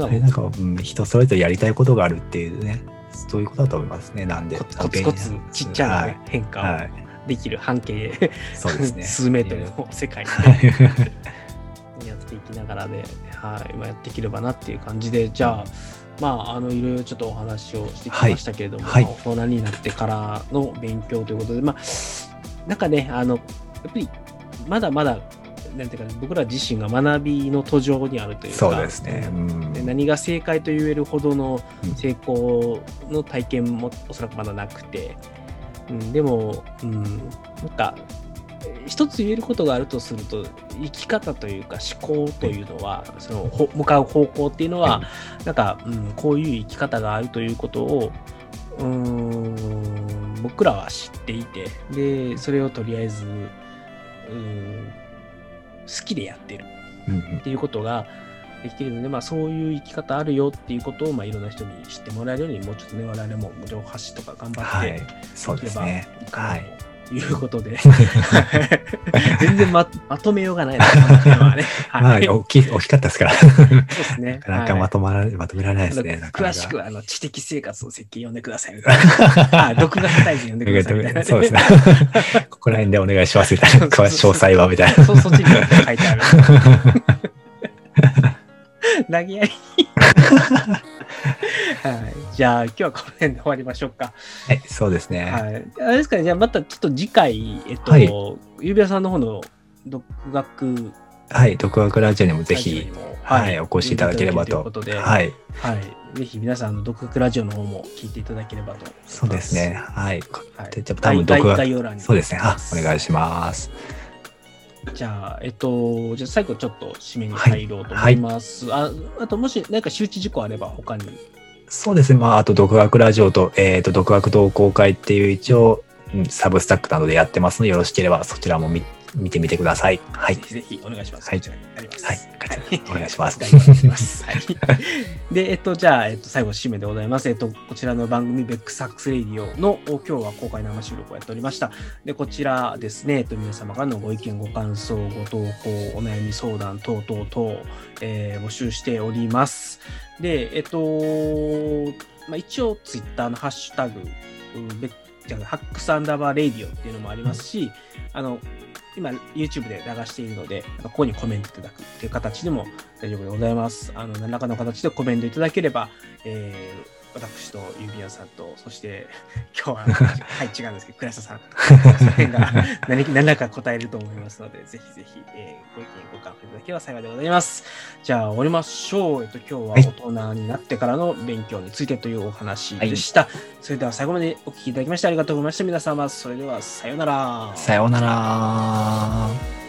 は、なんか、うん、人それぞれやりたいことがあるっていうね、そういうことだと思いますね。なんで。コツコツちっちゃな、ね変化をはい。はい。できる半径、そうですね。数メートルの世界には いやっていきながらで、はい、まあ、やっていければなっていう感じで、じゃあ、まあ、あの、いろいろちょっとお話をしてきましたけれども、はい。まあ大人になってからの勉強ということで、まあ、なんかね、あの、やっぱり、まだまだなんていうか、僕ら自身が学びの途上にあるというか、そうですね。うん。で何が正解と言えるほどの成功の体験もおそらくまだなくて、うん、でも、うん、なんか、一つ言えることがあるとすると、生き方というか思考というのは、そのほ向かう方向っていうのは、なんか、うん、こういう生き方があるということを、うーん、僕らは知っていて、で、それをとりあえず、うん、好きでやってる。うんっていうことができているので、まあ、そういう生き方あるよっていうことを、まあ、いろんな人に知ってもらえるように、もうちょっとね、我々も情報発信とか頑張ってはい。けばはいい。ということで、全然ままとめようがないです、ね。まあ、はい。大きい、大きかったですから。そうですね。なかなかはいまとまら、まとめられないですね。詳しくはあの知的生活の設計読んでください。あ 独学大臣読んでくださいいな。そうですね。ここら辺でお願いしますみたいな。詳し詳細はみたいな。そそっちに書いてある。投げやり。はい。じゃあ、今日はこの辺で終わりましょうか。はい、そうですね。はい。あれですかね、じゃあまたちょっと次回、えっと、はい指輪さんの方の独学はい、独学ラジオにもぜひはい、お越しいただければと。いうことで、はい、はい。ぜひ皆さん、あの独学ラジオの方も聞いていただければと。そうですね。。はい。はい。でじゃあ多分概独学概要欄に。そうですね。あ、お願いします。じゃあ、えっと、じゃあ最後ちょっと締めに入ろうと思います。ああと、もし何か周知事項あれば他に。そうですね。まあ、あと独学ラジオと、えっ、と、独学同好会っていう一応、うんサブスタックなどでやってますので、よろしければそちらも見見てみてください。はいぜ。ひぜひお願いします。はいこちらになります。はい。お願いしま す。はい。で、えっと、じゃあ、えっと、最後、締めでございます。えっと、こちらの番組、ベックサックスレディオの、お今日は公開生収録をやっておりました。で、こちらですね、えっと、皆様からのご意見、ご感想、ご投稿、お悩み相談等々等、えー募集しております。で、えっと、まあ、一応、ツイッターのハッシュタグ、うんベッじゃあハックスアンダーバーレディオっていうのもありますし、あの、今 YouTube で流しているので、ここにコメントいただくっていう形でも大丈夫でございます。あの、何らかの形でコメントいただければ、えー私と指輪さんと、そして 今日は、はい、違うんですけど、倉下さん、その辺が 何何らか答えると思いますので、ぜひぜひ、えーご意見、ご感想いただければ幸いでございます。じゃあ、終わりましょう。えっと、今日ははい大人になってからの勉強についてというお話でした。それでは最後までお聞きいただきましてありがとうございました。皆様、それではさようなら。さようなら。